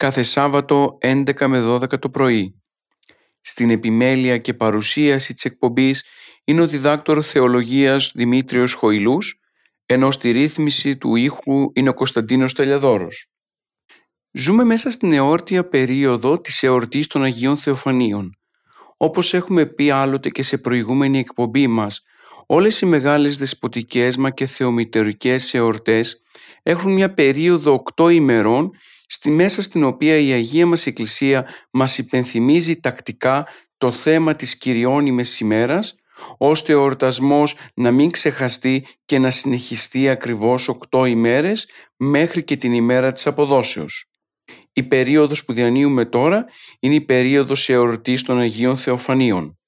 κάθε Σάββατο 11 με 12 το πρωί. Στην επιμέλεια και παρουσίαση της εκπομπής είναι ο διδάκτορ θεολογίας Δημήτριος Χοηλούς, ενώ στη ρύθμιση του ήχου είναι ο Κωνσταντίνος Τελιαδόρος. Ζούμε μέσα στην εόρτια περίοδο της εορτής των Αγίων Θεοφανίων. Όπως έχουμε πει άλλοτε και σε προηγούμενη εκπομπή μας, όλες οι μεγάλες δεσποτικές μα και θεομητερικές εορτές έχουν μια περίοδο 8 ημερών στη μέσα στην οποία η Αγία μας Εκκλησία μας υπενθυμίζει τακτικά το θέμα της κυριώνυμης ημέρας, ώστε ο εορτασμός να μην ξεχαστεί και να συνεχιστεί ακριβώς οκτώ ημέρες μέχρι και την ημέρα της αποδόσεως. Η περίοδος που διανύουμε τώρα είναι η περίοδος εορτής των Αγίων Θεοφανίων.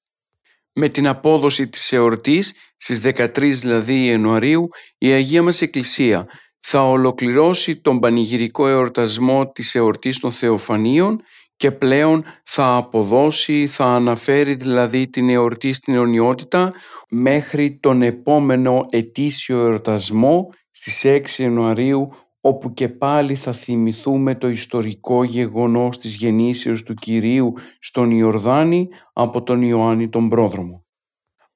Με την απόδοση της εορτής στις 13 δηλαδή Ιανουαρίου η Αγία μας Εκκλησία θα ολοκληρώσει τον πανηγυρικό εορτασμό της εορτής των Θεοφανίων και πλέον θα αποδώσει, θα αναφέρει δηλαδή την εορτή στην αιωνιότητα μέχρι τον επόμενο ετήσιο εορτασμό στις 6 Ιανουαρίου όπου και πάλι θα θυμηθούμε το ιστορικό γεγονός της γεννήσεως του Κυρίου στον Ιορδάνη από τον Ιωάννη τον Πρόδρομο.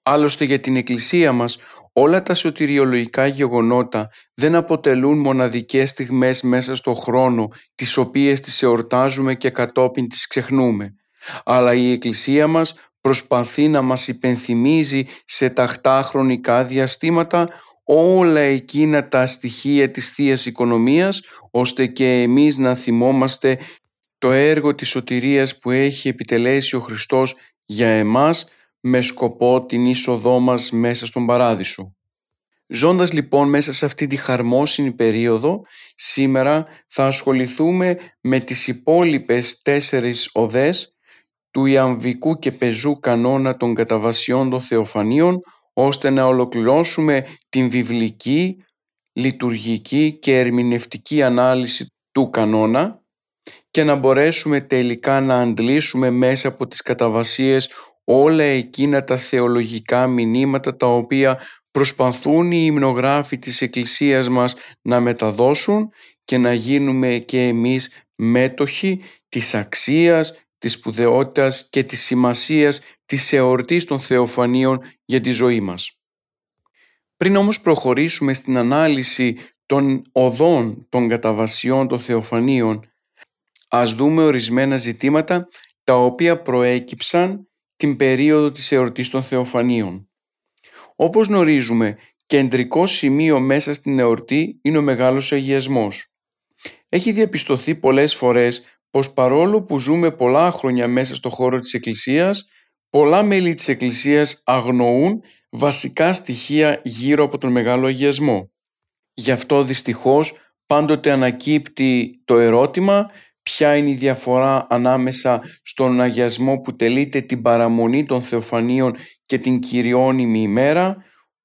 Άλλωστε για την Εκκλησία μας όλα τα σωτηριολογικά γεγονότα δεν αποτελούν μοναδικές στιγμές μέσα στο χρόνο τις οποίες τις εορτάζουμε και κατόπιν τις ξεχνούμε. Αλλά η Εκκλησία μας προσπαθεί να μας υπενθυμίζει σε ταχτά χρονικά διαστήματα όλα εκείνα τα στοιχεία της θείας Οικονομίας ώστε και εμείς να θυμόμαστε το έργο της σωτηρίας που έχει επιτελέσει ο Χριστός για εμάς με σκοπό την είσοδό μας μέσα στον Παράδεισο. Ζώντας λοιπόν μέσα σε αυτή τη χαρμόσυνη περίοδο, σήμερα θα ασχοληθούμε με τις υπόλοιπες τέσσερις οδές του Ιαμβικού και Πεζού κανόνα των καταβασιών των Θεοφανίων, ώστε να ολοκληρώσουμε την βιβλική, λειτουργική και ερμηνευτική ανάλυση του κανόνα και να μπορέσουμε τελικά να αντλήσουμε μέσα από τις καταβασίες όλα εκείνα τα θεολογικά μηνύματα τα οποία προσπαθούν οι υμνογράφοι της Εκκλησίας μας να μεταδώσουν και να γίνουμε και εμείς μέτοχοι της αξίας, της σπουδαιότητας και της σημασίας της εορτής των Θεοφανίων για τη ζωή μας. Πριν όμως προχωρήσουμε στην ανάλυση των οδών των καταβασιών των Θεοφανίων, ας δούμε ορισμένα ζητήματα τα οποία προέκυψαν την περίοδο της εορτής των Θεοφανίων. Όπως γνωρίζουμε, κεντρικό σημείο μέσα στην εορτή είναι ο Μεγάλος Αγιασμός. Έχει διαπιστωθεί πολλές φορές πως παρόλο που ζούμε πολλά χρόνια μέσα στο χώρο της Εκκλησίας, πολλά μέλη της Εκκλησίας αγνοούν βασικά στοιχεία γύρω από τον Μεγάλο Αγιασμό. Γι' αυτό δυστυχώς πάντοτε ανακύπτει το ερώτημα ποια είναι η διαφορά ανάμεσα στον αγιασμό που τελείται την παραμονή των Θεοφανίων και την κυριώνυμη ημέρα,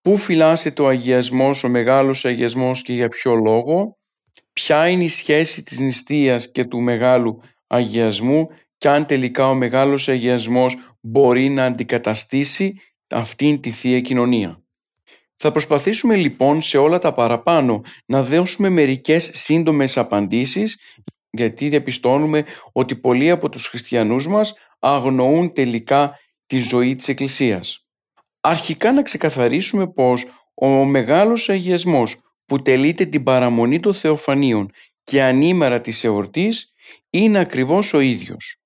πού φυλάσσεται ο αγιασμός, ο μεγάλος αγιασμός και για ποιο λόγο, ποια είναι η σχέση της νηστείας και του μεγάλου αγιασμού; Και αν τελικά ο μεγάλος αγιασμός μπορεί να αντικαταστήσει αυτήν τη Θεία Κοινωνία; Θα προσπαθήσουμε λοιπόν σε όλα τα παραπάνω να δώσουμε μερικές σύντομες απαντήσεις γιατί διαπιστώνουμε ότι πολλοί από τους χριστιανούς μας αγνοούν τελικά τη ζωή της Εκκλησίας. Αρχικά να ξεκαθαρίσουμε πως ο μεγάλος αγιασμός που τελείται την παραμονή των Θεοφανίων και ανήμερα της εορτής είναι ακριβώς ο ίδιος.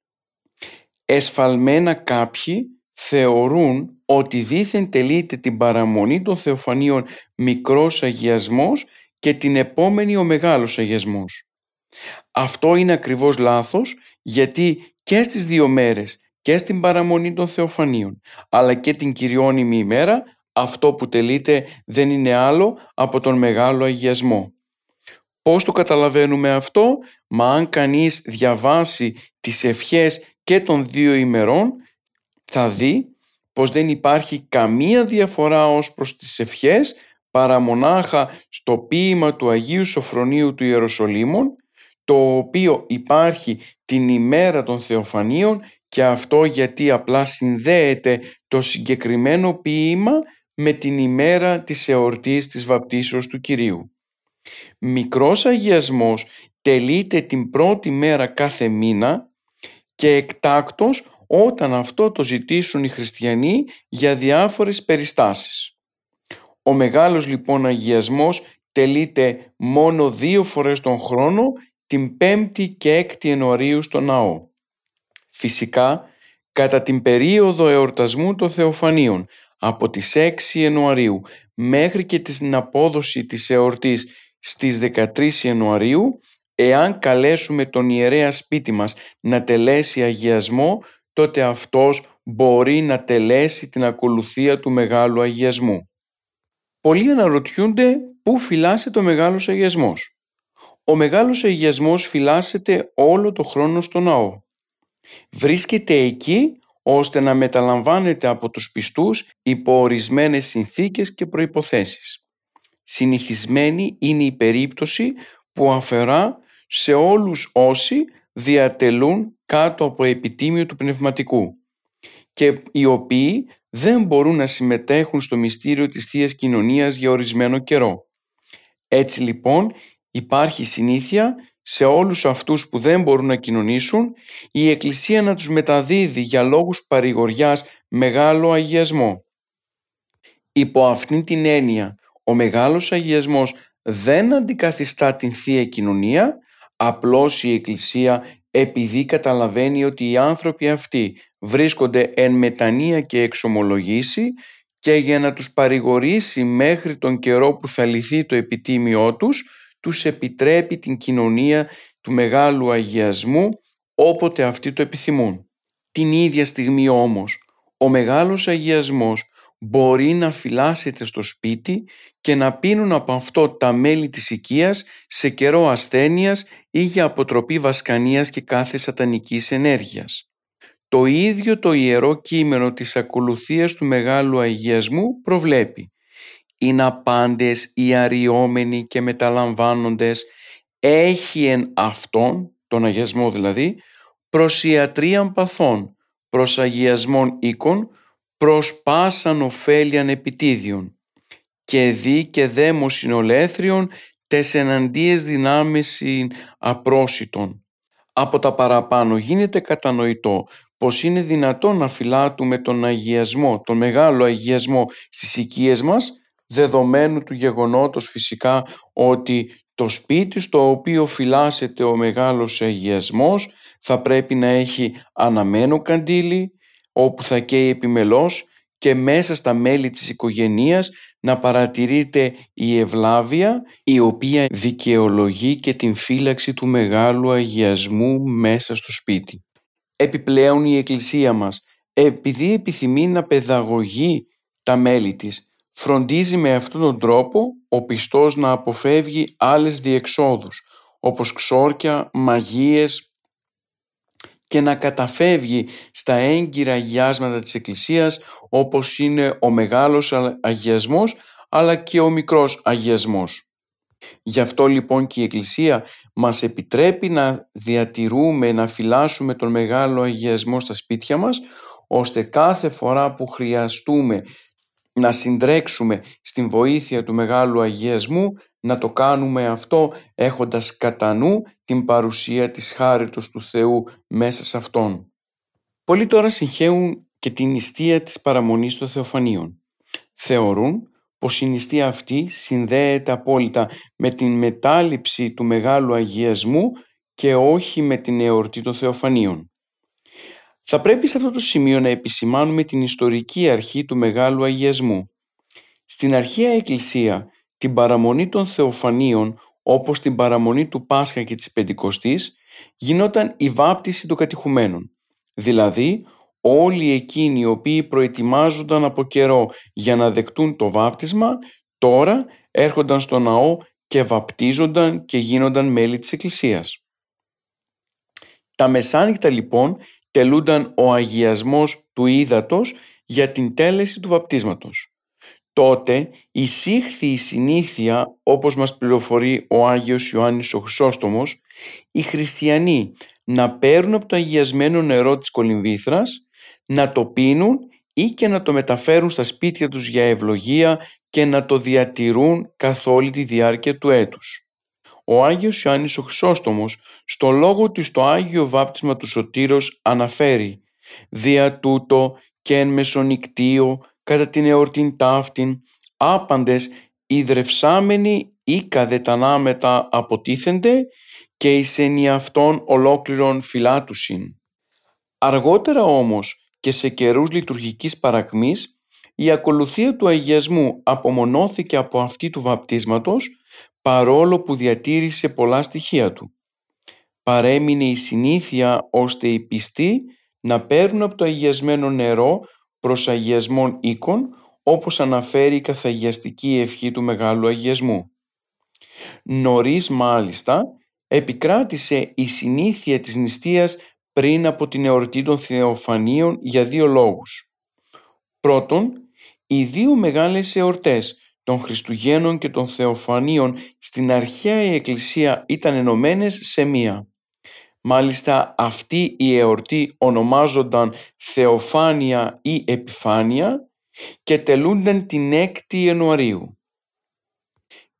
Εσφαλμένα κάποιοι θεωρούν ότι δήθεν τελείται την παραμονή των Θεοφανίων μικρός αγιασμός και την επόμενη ο μεγάλος αγιασμός. Αυτό είναι ακριβώς λάθος γιατί και στις δύο μέρες και στην παραμονή των Θεοφανίων αλλά και την κυριώνυμη ημέρα αυτό που τελείται δεν είναι άλλο από τον Μεγάλο Αγιασμό. Πώς το καταλαβαίνουμε αυτό, μα αν κανείς διαβάσει τις ευχές και των δύο ημερών, θα δει πως δεν υπάρχει καμία διαφορά ως προς τις ευχές παρά μονάχα στο ποίημα του Αγίου Σοφρονίου του Ιεροσολύμων, το οποίο υπάρχει την ημέρα των Θεοφανίων και αυτό γιατί απλά συνδέεται το συγκεκριμένο ποίημα με την ημέρα της εορτής της βαπτίσεως του Κυρίου. Μικρός αγιασμός τελείται την πρώτη μέρα κάθε μήνα και εκτάκτος όταν αυτό το ζητήσουν οι χριστιανοί για διάφορες περιστάσεις. Ο μεγάλος λοιπόν αγιασμός τελείται μόνο δύο φορές τον χρόνο την 5η και 6η Ιανουαρίου στο ναό. Φυσικά, κατά την περίοδο εορτασμού των Θεοφανίων, από τις 6 Ιανουαρίου μέχρι και την απόδοση της εορτής στις 13 Ιανουαρίου, εάν καλέσουμε τον ιερέα σπίτι μας να τελέσει αγιασμό, τότε αυτός μπορεί να τελέσει την ακολουθία του Μεγάλου Αγιασμού. Πολλοί αναρωτιούνται πού φυλάσσεται ο Μεγάλος Αγιασμός. Ο Μεγάλος Αγιασμός φυλάσσεται όλο το χρόνο στο ναό. Βρίσκεται εκεί ώστε να μεταλαμβάνεται από τους πιστούς υπό ορισμένες συνθήκες και προϋποθέσεις. Συνηθισμένη είναι η περίπτωση που αφαιρά σε όλους όσοι διατελούν κάτω από επιτίμιο του πνευματικού και οι οποίοι δεν μπορούν να συμμετέχουν στο μυστήριο της Θείας Κοινωνίας για ορισμένο καιρό. Έτσι λοιπόν υπάρχει συνήθεια σε όλους αυτούς που δεν μπορούν να κοινωνήσουν η Εκκλησία να τους μεταδίδει για λόγους παρηγοριάς μεγάλο αγιασμό. Υπό αυτήν την έννοια ο μεγάλος αγιασμός δεν αντικαθιστά την Θεία Κοινωνία, απλώς η Εκκλησία επειδή καταλαβαίνει ότι οι άνθρωποι αυτοί βρίσκονται εν μετανία και εξομολογήσει και για να τους παρηγορήσει μέχρι τον καιρό που θα λυθεί το επιτίμιό τους, τους επιτρέπει την κοινωνία του Μεγάλου Αγιασμού όποτε αυτοί το επιθυμούν. Την ίδια στιγμή όμως, ο Μεγάλος Αγιασμός μπορεί να φυλάσσεται στο σπίτι και να πίνουν από αυτό τα μέλη της οικίας σε καιρό ασθένειας ή για αποτροπή βασκανίας και κάθε σατανικής ενέργειας. Το ίδιο το Ιερό Κείμενο της ακολουθίας του Μεγάλου Αγιασμού προβλέπει «Είναι απάντες οι αριόμενοι και μεταλαμβάνοντες έχει εν αυτόν, τον αγιασμό δηλαδή, προς ιατρίαν παθών, προς αγιασμών οίκων, προς πάσαν ωφέλιαν επιτίδιον και δι και δέμος συνολέθριον τες εναντίες δυνάμεις απρόσιτων. Από τα παραπάνω γίνεται κατανοητό πως είναι δυνατόν να φυλάτουμε τον αγιασμό, τον μεγάλο αγιασμό στις οικίες μας, δεδομένου του γεγονότος φυσικά ότι το σπίτι στο οποίο φυλάσσεται ο μεγάλος αγιασμός θα πρέπει να έχει αναμένο καντήλι, όπου θα καίει επιμελώς και μέσα στα μέλη της οικογενείας να παρατηρείται η ευλάβεια η οποία δικαιολογεί και την φύλαξη του μεγάλου αγιασμού μέσα στο σπίτι. Επιπλέον η Εκκλησία μας, επειδή επιθυμεί να παιδαγωγεί τα μέλη της, φροντίζει με αυτόν τον τρόπο ο πιστός να αποφεύγει άλλες διεξόδους, όπως ξόρκια, μαγείες και να καταφεύγει στα έγκυρα αγιάσματα της Εκκλησίας όπως είναι ο μεγάλος αγιασμός αλλά και ο μικρός αγιασμός. Γι' αυτό λοιπόν και η Εκκλησία μας επιτρέπει να διατηρούμε, να φυλάσσουμε τον μεγάλο αγιασμό στα σπίτια μας, ώστε κάθε φορά που χρειαστούμε να συντρέξουμε στην βοήθεια του Μεγάλου Αγιασμού, να το κάνουμε αυτό έχοντας κατά νου την παρουσία της χάριτος του Θεού μέσα σε Αυτόν. Πολλοί τώρα συγχαίουν και την νηστεία της παραμονής των Θεοφανίων. Θεωρούν πως η νηστεία αυτή συνδέεται απόλυτα με την μετάληψη του Μεγάλου Αγιασμού και όχι με την εορτή των Θεοφανίων. Θα πρέπει σε αυτό το σημείο να επισημάνουμε την ιστορική αρχή του Μεγάλου Αγιασμού. Στην αρχαία Εκκλησία, την παραμονή των Θεοφανίων, όπως την παραμονή του Πάσχα και της Πεντηκοστής, γινόταν η βάπτιση των κατηχουμένων. Δηλαδή, όλοι εκείνοι οι οποίοι προετοιμάζονταν από καιρό για να δεκτούν το βάπτισμα, τώρα έρχονταν στο ναό και βαπτίζονταν και γίνονταν μέλη της Εκκλησίας. Τα μεσάνυχτα λοιπόν τελούνταν ο αγιασμός του ύδατος για την τέλεση του βαπτίσματος. Τότε εισήχθη η συνήθεια, όπως μας πληροφορεί ο Άγιος Ιωάννης ο Χρυσόστομος, οι χριστιανοί να παίρνουν από το αγιασμένο νερό της κολυμβήθρας, να το πίνουν ή και να το μεταφέρουν στα σπίτια τους για ευλογία και να το διατηρούν καθ' όλη τη διάρκεια του έτους. Ο Άγιος Ιωάννης ο Χρυσόστομος στο λόγο του στο Άγιο Βάπτισμα του Σωτήρος αναφέρει «Δια τούτο και εν μεσονικτίο κατά την εορτήν ταύτην άπαντες ιδρευσάμενοι ή καδετανάμετα αποτίθενται και εις αυτών ολόκληρον φυλάτουσιν». Αργότερα όμως και σε καιρούς λειτουργικής παρακμής η ακολουθία του αγιασμού απομονώθηκε από αυτή του βαπτίσματος παρόλο που διατήρησε πολλά στοιχεία του. Παρέμεινε η συνήθεια ώστε οι πιστοί να παίρνουν από το αγιασμένο νερό προς αγιασμόν οίκων όπως αναφέρει η καθαγιαστική ευχή του Μεγάλου Αγιασμού. Νωρίς μάλιστα επικράτησε η συνήθεια της νηστείας πριν από την εορτή των Θεοφανίων για δύο λόγους. Πρώτον, οι δύο μεγάλες εορτές των Χριστουγέννων και των Θεοφανίων στην αρχαία η Εκκλησία ήταν ενωμένες σε μία. Μάλιστα αυτή η εορτή ονομάζονταν Θεοφάνεια ή Επιφάνεια και τελούνταν την 6η Ιανουαρίου.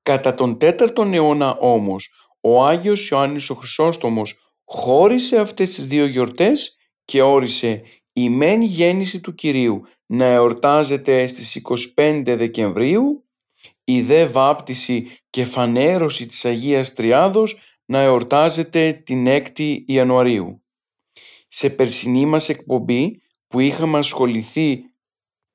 Κατά τον 4ο αιώνα όμως ο Άγιος Ιωάννης ο Χρυσόστομος χώρισε αυτές τις δύο γιορτές και όρισε η μεν γέννηση του Κυρίου να εορτάζεται στις 25 Δεκεμβρίου, η δε βάπτιση και φανέρωση της Αγίας Τριάδος να εορτάζεται την 6η Ιανουαρίου. Σε περσινή μας εκπομπή που είχαμε ασχοληθεί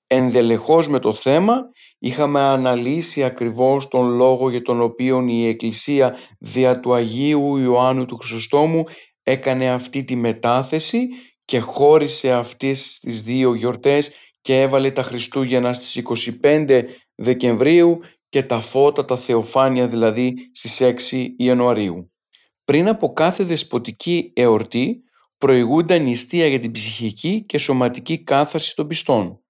ενδελεχώς με το θέμα, είχαμε αναλύσει ακριβώς τον λόγο για τον οποίο η Εκκλησία δια του Αγίου Ιωάννου του Χρυσοστόμου έκανε αυτή τη μετάθεση και χώρισε αυτές τις δύο γιορτές και έβαλε τα Χριστούγεννα στις 25 Δεκεμβρίου και τα φώτα τα Θεοφάνεια δηλαδή στις 6 Ιανουαρίου. Πριν από κάθε δεσποτική εορτή προηγούνταν νηστεία για την ψυχική και σωματική κάθαρση των πιστών.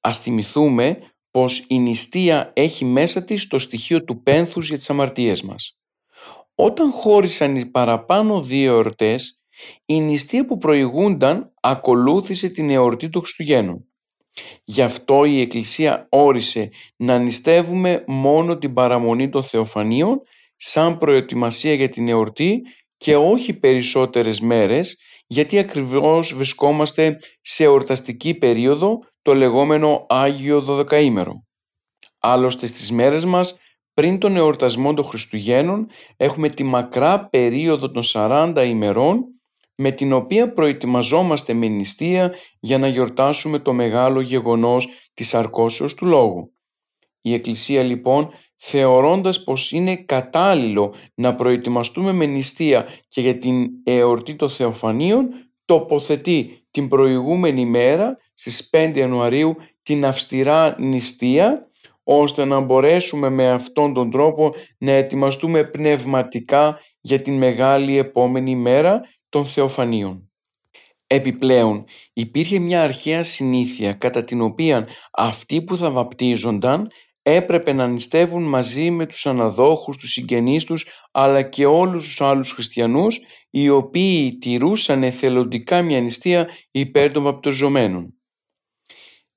Ας θυμηθούμε πως η νηστεία έχει μέσα της το στοιχείο του πένθους για τις αμαρτίες μας. Όταν χώρισαν οι παραπάνω δύο εορτές, η νηστεία που προηγούνταν ακολούθησε την εορτή των Χριστουγέννων. Γι' αυτό η Εκκλησία όρισε να νηστεύουμε μόνο την παραμονή των Θεοφανίων σαν προετοιμασία για την εορτή και όχι περισσότερες μέρες γιατί ακριβώς βρισκόμαστε σε εορταστική περίοδο το λεγόμενο Άγιο Δωδεκαήμερο. Άλλωστε στις μέρες μας πριν τον εορτασμό των Χριστουγέννων έχουμε τη μακρά περίοδο των 40 ημερών με την οποία προετοιμαζόμαστε με νηστεία για να γιορτάσουμε το μεγάλο γεγονός της αρκώσεως του Λόγου. Η Εκκλησία λοιπόν θεωρώντας πως είναι κατάλληλο να προετοιμαστούμε με νηστεία και για την εορτή των Θεοφανίων τοποθετεί την προηγούμενη μέρα στις 5 Ιανουαρίου την αυστηρά νηστεία ώστε να μπορέσουμε με αυτόν τον τρόπο να ετοιμαστούμε πνευματικά για την μεγάλη επόμενη μέρα των Θεοφανίων. Επιπλέον υπήρχε μια αρχαία συνήθεια κατά την οποία αυτοί που θα βαπτίζονταν έπρεπε να νηστεύουν μαζί με τους αναδόχους, τους συγγενείς τους αλλά και όλους τους άλλους χριστιανούς οι οποίοι τηρούσαν εθελοντικά μια νηστεία υπέρ των βαπτοζωμένων.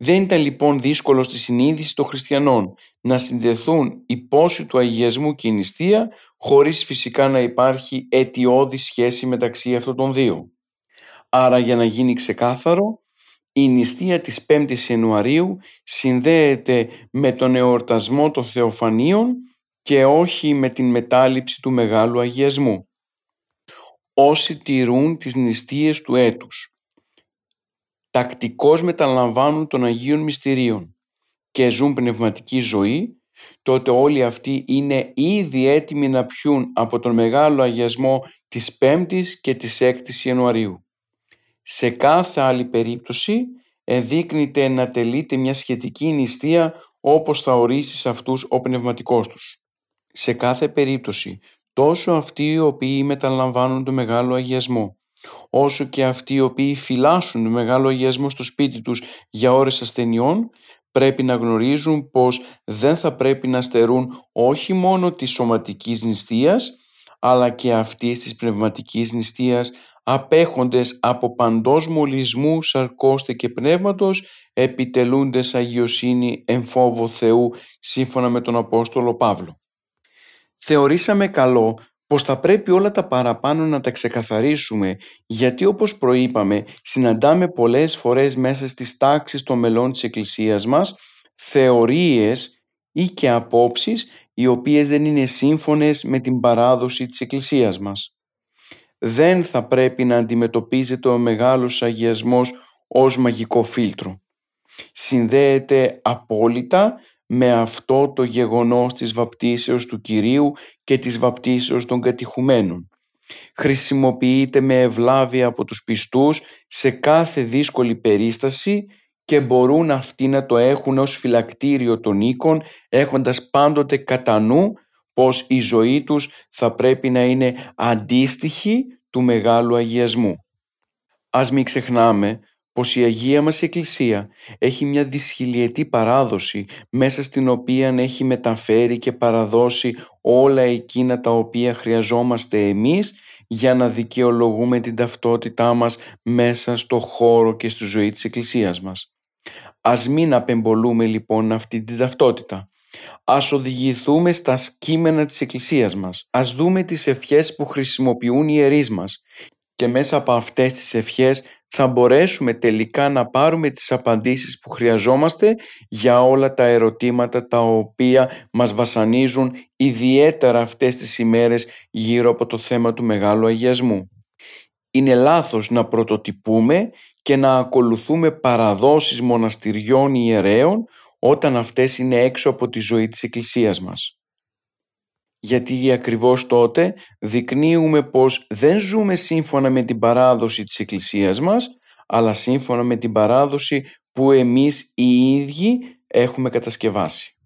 Δεν ήταν λοιπόν δύσκολο στη συνείδηση των χριστιανών να συνδεθούν η πόση του αγιασμού και η νηστεία χωρίς φυσικά να υπάρχει αιτιώδη σχέση μεταξύ αυτών των δύο. Άρα για να γίνει ξεκάθαρο, η νηστεία της 5ης Ιανουαρίου συνδέεται με τον εορτασμό των Θεοφανίων και όχι με την μετάληψη του Μεγάλου Αγιασμού. Όσοι τηρούν τις νηστείες του έτους τακτικώς μεταλαμβάνουν των Αγίων Μυστηρίων και ζουν πνευματική ζωή, τότε όλοι αυτοί είναι ήδη έτοιμοι να πιούν από τον Μεγάλο Αγιασμό της 5ης και της 6ης Ιανουαρίου. Σε κάθε άλλη περίπτωση ενδείκνυται να τελείται μια σχετική νηστεία όπως θα ορίσει σε αυτούς ο πνευματικός τους. Σε κάθε περίπτωση, τόσο αυτοί οι οποίοι μεταλαμβάνουν το Μεγάλο Αγιασμό, όσο και αυτοί οι οποίοι φυλάσσουν το Μεγάλο Αγιασμό στο σπίτι τους για ώρες ασθενειών, πρέπει να γνωρίζουν πως δεν θα πρέπει να στερούν όχι μόνο της σωματικής νηστείας, αλλά και αυτής της πνευματικής νηστείας απέχοντες από παντός μολυσμού σαρκώστε και πνεύματος επιτελούντες αγιοσύνη εν φόβο Θεού σύμφωνα με τον Απόστολο Παύλο. Θεωρήσαμε καλό πως θα πρέπει όλα τα παραπάνω να τα ξεκαθαρίσουμε γιατί όπως προείπαμε συναντάμε πολλές φορές μέσα στις τάξεις των μελών της Εκκλησίας μας θεωρίες ή και απόψεις οι οποίες δεν είναι σύμφωνες με την παράδοση της Εκκλησίας μας. Δεν θα πρέπει να αντιμετωπίζεται ο μεγάλος αγιασμός ως μαγικό φίλτρο. Συνδέεται απόλυτα με αυτό το γεγονός της βαπτίσεως του Κυρίου και της βαπτίσεως των κατηχουμένων. Χρησιμοποιείται με ευλάβεια από τους πιστούς σε κάθε δύσκολη περίσταση και μπορούν αυτοί να το έχουν ως φυλακτήριο των οίκων έχοντας πάντοτε κατά νου πως η ζωή τους θα πρέπει να είναι αντίστοιχη του Μεγάλου Αγιασμού. Ας μην ξεχνάμε πως η Αγία μας Εκκλησία έχει μια δυσχυλιετή παράδοση μέσα στην οποία έχει μεταφέρει και παραδώσει όλα εκείνα τα οποία χρειαζόμαστε εμείς για να δικαιολογούμε την ταυτότητά μας μέσα στο χώρο και στη ζωή της Εκκλησίας μας. Ας μην απεμπολούμε λοιπόν αυτή την ταυτότητα. Ας οδηγηθούμε στα σκήμενα της Εκκλησίας μας. Ας δούμε τις ευχές που χρησιμοποιούν οι ιερείς μας και μέσα από αυτές τις ευχές θα μπορέσουμε τελικά να πάρουμε τις απαντήσεις που χρειαζόμαστε για όλα τα ερωτήματα τα οποία μας βασανίζουν ιδιαίτερα αυτές τις ημέρες γύρω από το θέμα του Μεγάλου Αγιασμού. Είναι λάθος να πρωτοτυπούμε και να ακολουθούμε παραδόσεις μοναστηριών ιερέων όταν αυτές είναι έξω από τη ζωή της Εκκλησίας μας. Γιατί ακριβώς τότε δεικνύουμε πως δεν ζούμε σύμφωνα με την παράδοση της Εκκλησίας μας, αλλά σύμφωνα με την παράδοση που εμείς οι ίδιοι έχουμε κατασκευάσει.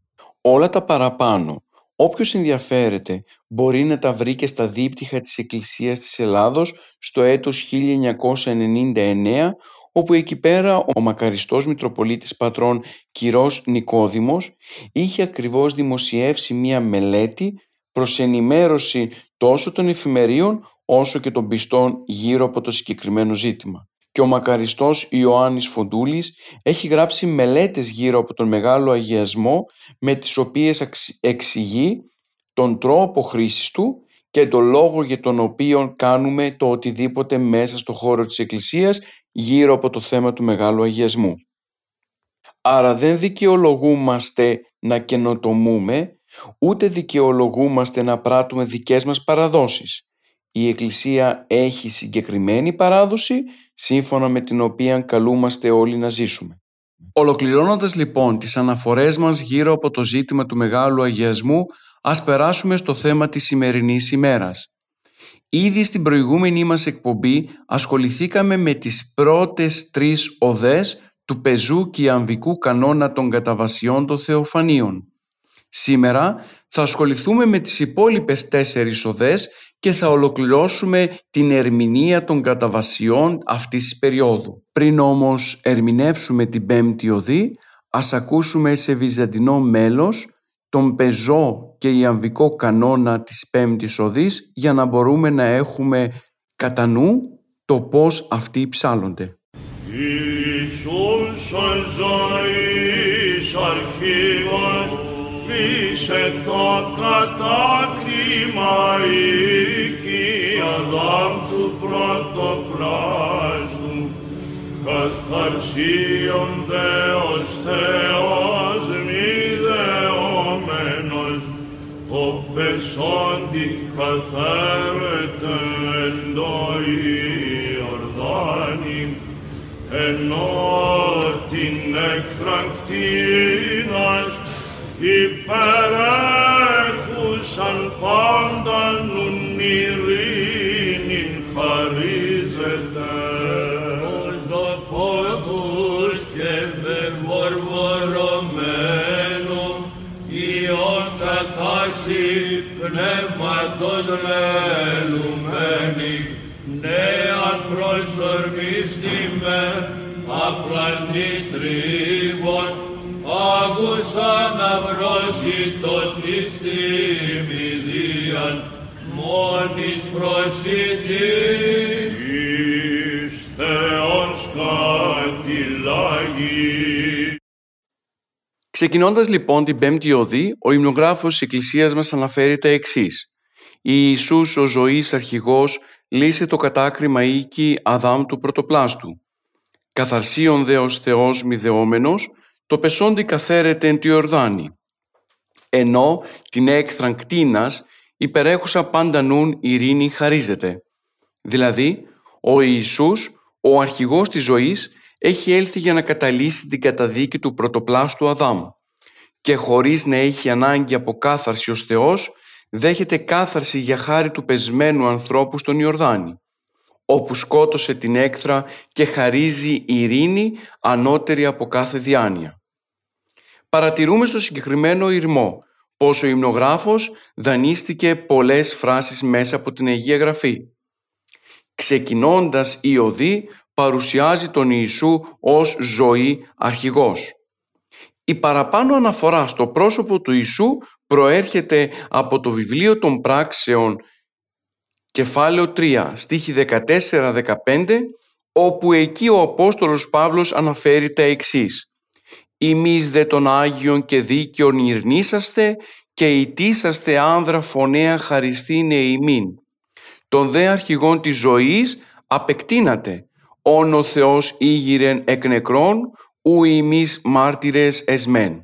Όλα τα παραπάνω, όποιος ενδιαφέρεται μπορεί να τα βρει και στα δίπτυχα της Εκκλησίας της Ελλάδος στο έτος 1999 όπου εκεί πέρα ο μακαριστός Μητροπολίτης Πατρών Κυρός Νικόδημος είχε ακριβώς δημοσιεύσει μία μελέτη προς ενημέρωση τόσο των εφημερίων όσο και των πιστών γύρω από το συγκεκριμένο ζήτημα. Και ο μακαριστός Ιωάννης Φοντούλης έχει γράψει μελέτες γύρω από τον Μεγάλο Αγιασμό με τις οποίες εξηγεί τον τρόπο χρήσης του και τον λόγο για τον οποίο κάνουμε το οτιδήποτε μέσα στο χώρο της Εκκλησίας γύρω από το θέμα του Μεγάλου Αγιασμού. Άρα δεν δικαιολογούμαστε να καινοτομούμε, ούτε δικαιολογούμαστε να πράττουμε δικές μας παραδόσεις. Η Εκκλησία έχει συγκεκριμένη παράδοση σύμφωνα με την οποία καλούμαστε όλοι να ζήσουμε. Ολοκληρώνοντας λοιπόν τις αναφορές μας γύρω από το ζήτημα του Μεγάλου Αγιασμού, ας περάσουμε στο θέμα της σημερινής ημέρας. Ήδη στην προηγούμενη μας εκπομπή ασχοληθήκαμε με τις πρώτες τρεις οδές του πεζού και αμβικού κανόνα των καταβασιών των Θεοφανίων. Σήμερα θα ασχοληθούμε με τις υπόλοιπες τέσσερις οδές και θα ολοκληρώσουμε την ερμηνεία των καταβασιών αυτής της περίοδου. Πριν όμως ερμηνεύσουμε την πέμπτη οδή, ας ακούσουμε σε βυζαντινό μέλος τον πεζό και ιαμβικό κανόνα της πέμπτης οδής για να μπορούμε να έχουμε κατά νου το πώς αυτοί ψάλλονται. Ιησούς ο ζωής αρχήμος πίσε το κατάκριμα Αδάμ του πρωτοπλάστου καθαρσίον Δεός Θεός πεσόντι καθάρετε εν το Ιορδάνη ενώ την εκφρακτήνας υπερέχουσαν πάντα νουν ειρήνην χαρίζεται. Ως δαπόδους και με μορμορωμένο Ιων καθάρσι λελουμένη, νέαν προσορμίστημε, απλανή τρίβων, τον εις τιμηδίαν, μόνης προσιτή. Εις Θεός κατηλάγει. Ξεκινώντας λοιπόν την πέμπτη οδή, ο υμνογράφος της Εκκλησίας μας αναφέρει τα εξής. Ιησούς ο ζωής αρχηγός λύσε το κατάκριμα οίκη Αδάμ του πρωτοπλάστου. Καθαρσίων δε ως Θεός μη δεόμενος, το πεσόντι καθαίρεται εν τη Ορδάνη. Ενώ την έκθραν κτίνας υπερέχουσα πάντα νουν ειρήνη χαρίζεται. Δηλαδή, ο Ιησούς, ο αρχηγός της ζωής, έχει έλθει για να καταλύσει την καταδίκη του πρωτοπλάστου Αδάμ και χωρίς να έχει ανάγκη από κάθαρση ως Θεός, δέχεται κάθαρση για χάρη του πεσμένου ανθρώπου στον Ιορδάνη, όπου σκότωσε την έκθρα και χαρίζει ειρήνη ανώτερη από κάθε διάνοια. Παρατηρούμε στο συγκεκριμένο ηρμό πως ο υμνογράφος δανείστηκε πολλές φράσεις μέσα από την Αγία Γραφή. Ξεκινώντας η οδή παρουσιάζει τον Ιησού ως ζωή αρχηγός. Η παραπάνω αναφορά στο πρόσωπο του Ιησού προέρχεται από το βιβλίο των πράξεων κεφάλαιο 3 στίχη 14-15 όπου εκεί ο Απόστολος Παύλος αναφέρει τα εξής «Ημείς δε των Άγιων και δίκαιων ειρνήσαστε και ητήσαστε άνδρα φωνέα χαριστήνε ημίν. Τον δε αρχηγών της ζωής απεκτείνατε, όν ο Θεός ήγηρεν εκ νεκρών, ου ημείς μάρτυρες εσμέν.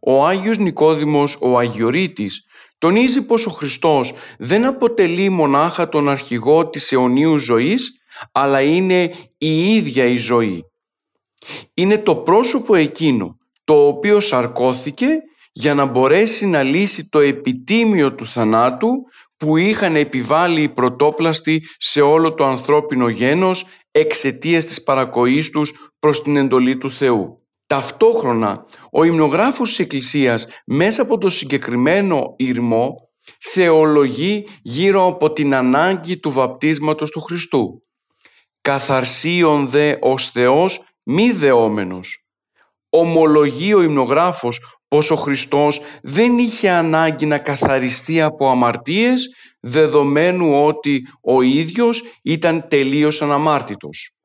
Ο Άγιος Νικόδημος ο Αγιορείτης τονίζει πως ο Χριστός δεν αποτελεί μονάχα τον αρχηγό της αιωνίου ζωής, αλλά είναι η ίδια η ζωή. Είναι το πρόσωπο εκείνο το οποίο σαρκώθηκε για να μπορέσει να λύσει το επιτίμιο του θανάτου που είχαν επιβάλει οι πρωτόπλαστοι σε όλο το ανθρώπινο γένος εξαιτίας της παρακοής τους προς την εντολή του Θεού. Ταυτόχρονα, ο υμνογράφος της Εκκλησίας μέσα από το συγκεκριμένο ήρμο θεολογεί γύρω από την ανάγκη του βαπτίσματος του Χριστού. «Καθαρσίων δε ως Θεός μη δεόμενος». Ομολογεί ο υμνογράφος πως ο Χριστός δεν είχε ανάγκη να καθαριστεί από αμαρτίες δεδομένου ότι ο ίδιος ήταν τελείως αναμάρτητος.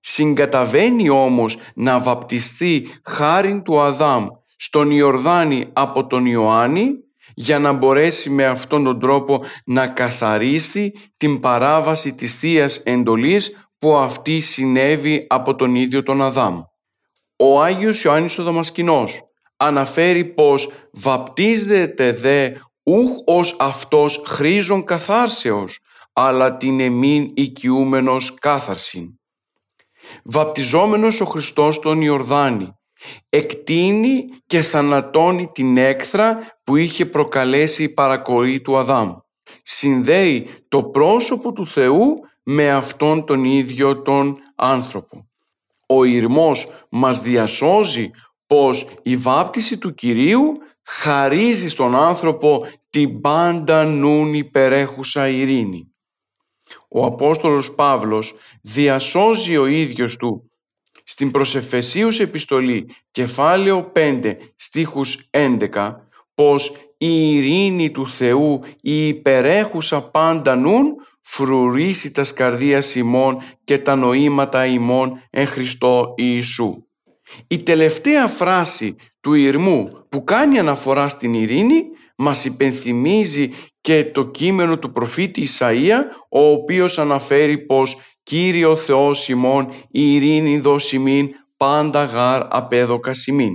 Συγκαταβαίνει όμως να βαπτιστεί χάριν του Αδάμ στον Ιορδάνη από τον Ιωάννη για να μπορέσει με αυτόν τον τρόπο να καθαρίσει την παράβαση της θείας εντολής που αυτή συνέβη από τον ίδιο τον Αδάμ. Ο Άγιος Ιωάννης ο Δαμασκηνός αναφέρει πως βαπτίζεται δε ούχ ως αυτός χρήζων καθάρσεως, αλλά την εμήν οικιούμενος κάθαρσιν. Βαπτιζόμενος ο Χριστός τον Ιορδάνη, εκτείνει και θανατώνει την έκθρα που είχε προκαλέσει η παρακοή του Αδάμ. Συνδέει το πρόσωπο του Θεού με αυτόν τον ίδιο τον άνθρωπο. Ο ηρμός μας διασώζει πως η βάπτιση του Κυρίου χαρίζει στον άνθρωπο την πάντα νουν υπερέχουσα ειρήνη. Ο Απόστολος Παύλος διασώζει ο ίδιος του στην προσεφεσίους επιστολή κεφάλαιο 5 στίχους 11 πως η ειρήνη του Θεού η υπερέχουσα πάντα νουν φρουρήσει τα σκαρδίας ημών και τα νοήματα ημών εν Χριστώ Ιησού. Η τελευταία φράση του Ιρμού που κάνει αναφορά στην ειρήνη μας υπενθυμίζει και το κείμενο του προφήτη Ισαΐα ο οποίος αναφέρει πως «Κύριο Θεός ημών η ειρήνη δώσει πάντα γάρ απέδοκα ημίν».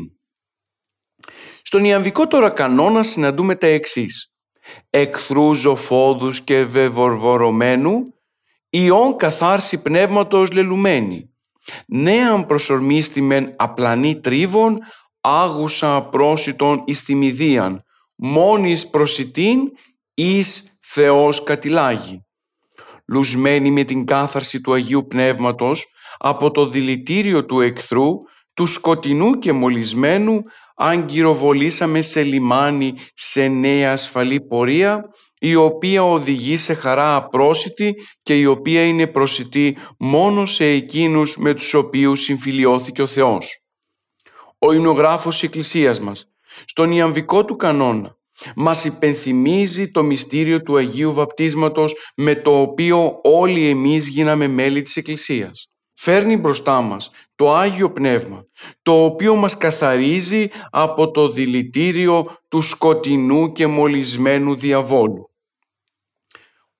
Στον Ιαμβικό τώρα κανόνα συναντούμε τα εξής. «Εχθρού ζωφόδους και βεβορβορωμένου, ιών καθάρση πνεύματος λελουμένη, νέαν προσορμίστημεν απλανή τρίβων, άγουσα πρόσιτον εις τιμιδίαν, μόνης προσιτήν εις Θεός κατηλάγει. Λουσμένη με την κάθαρση του Αγίου Πνεύματος από το δηλητήριο του εχθρού, του σκοτεινού και μολυσμένου, αν σε λιμάνι σε νέα ασφαλή πορεία, η οποία οδηγεί σε χαρά απρόσιτη και η οποία είναι προσιτή μόνο σε εκείνους με τους οποίους συμφιλιώθηκε ο Θεός. Ο υμνογράφος της Εκκλησίας μας, στον ιαμβικό του κανόνα, μας υπενθυμίζει το μυστήριο του Αγίου Βαπτίσματος με το οποίο όλοι εμείς γίναμε μέλη της Εκκλησίας. Φέρνει μπροστά μας το Άγιο Πνεύμα, το οποίο μας καθαρίζει από το δηλητήριο του σκοτεινού και μολυσμένου διαβόλου.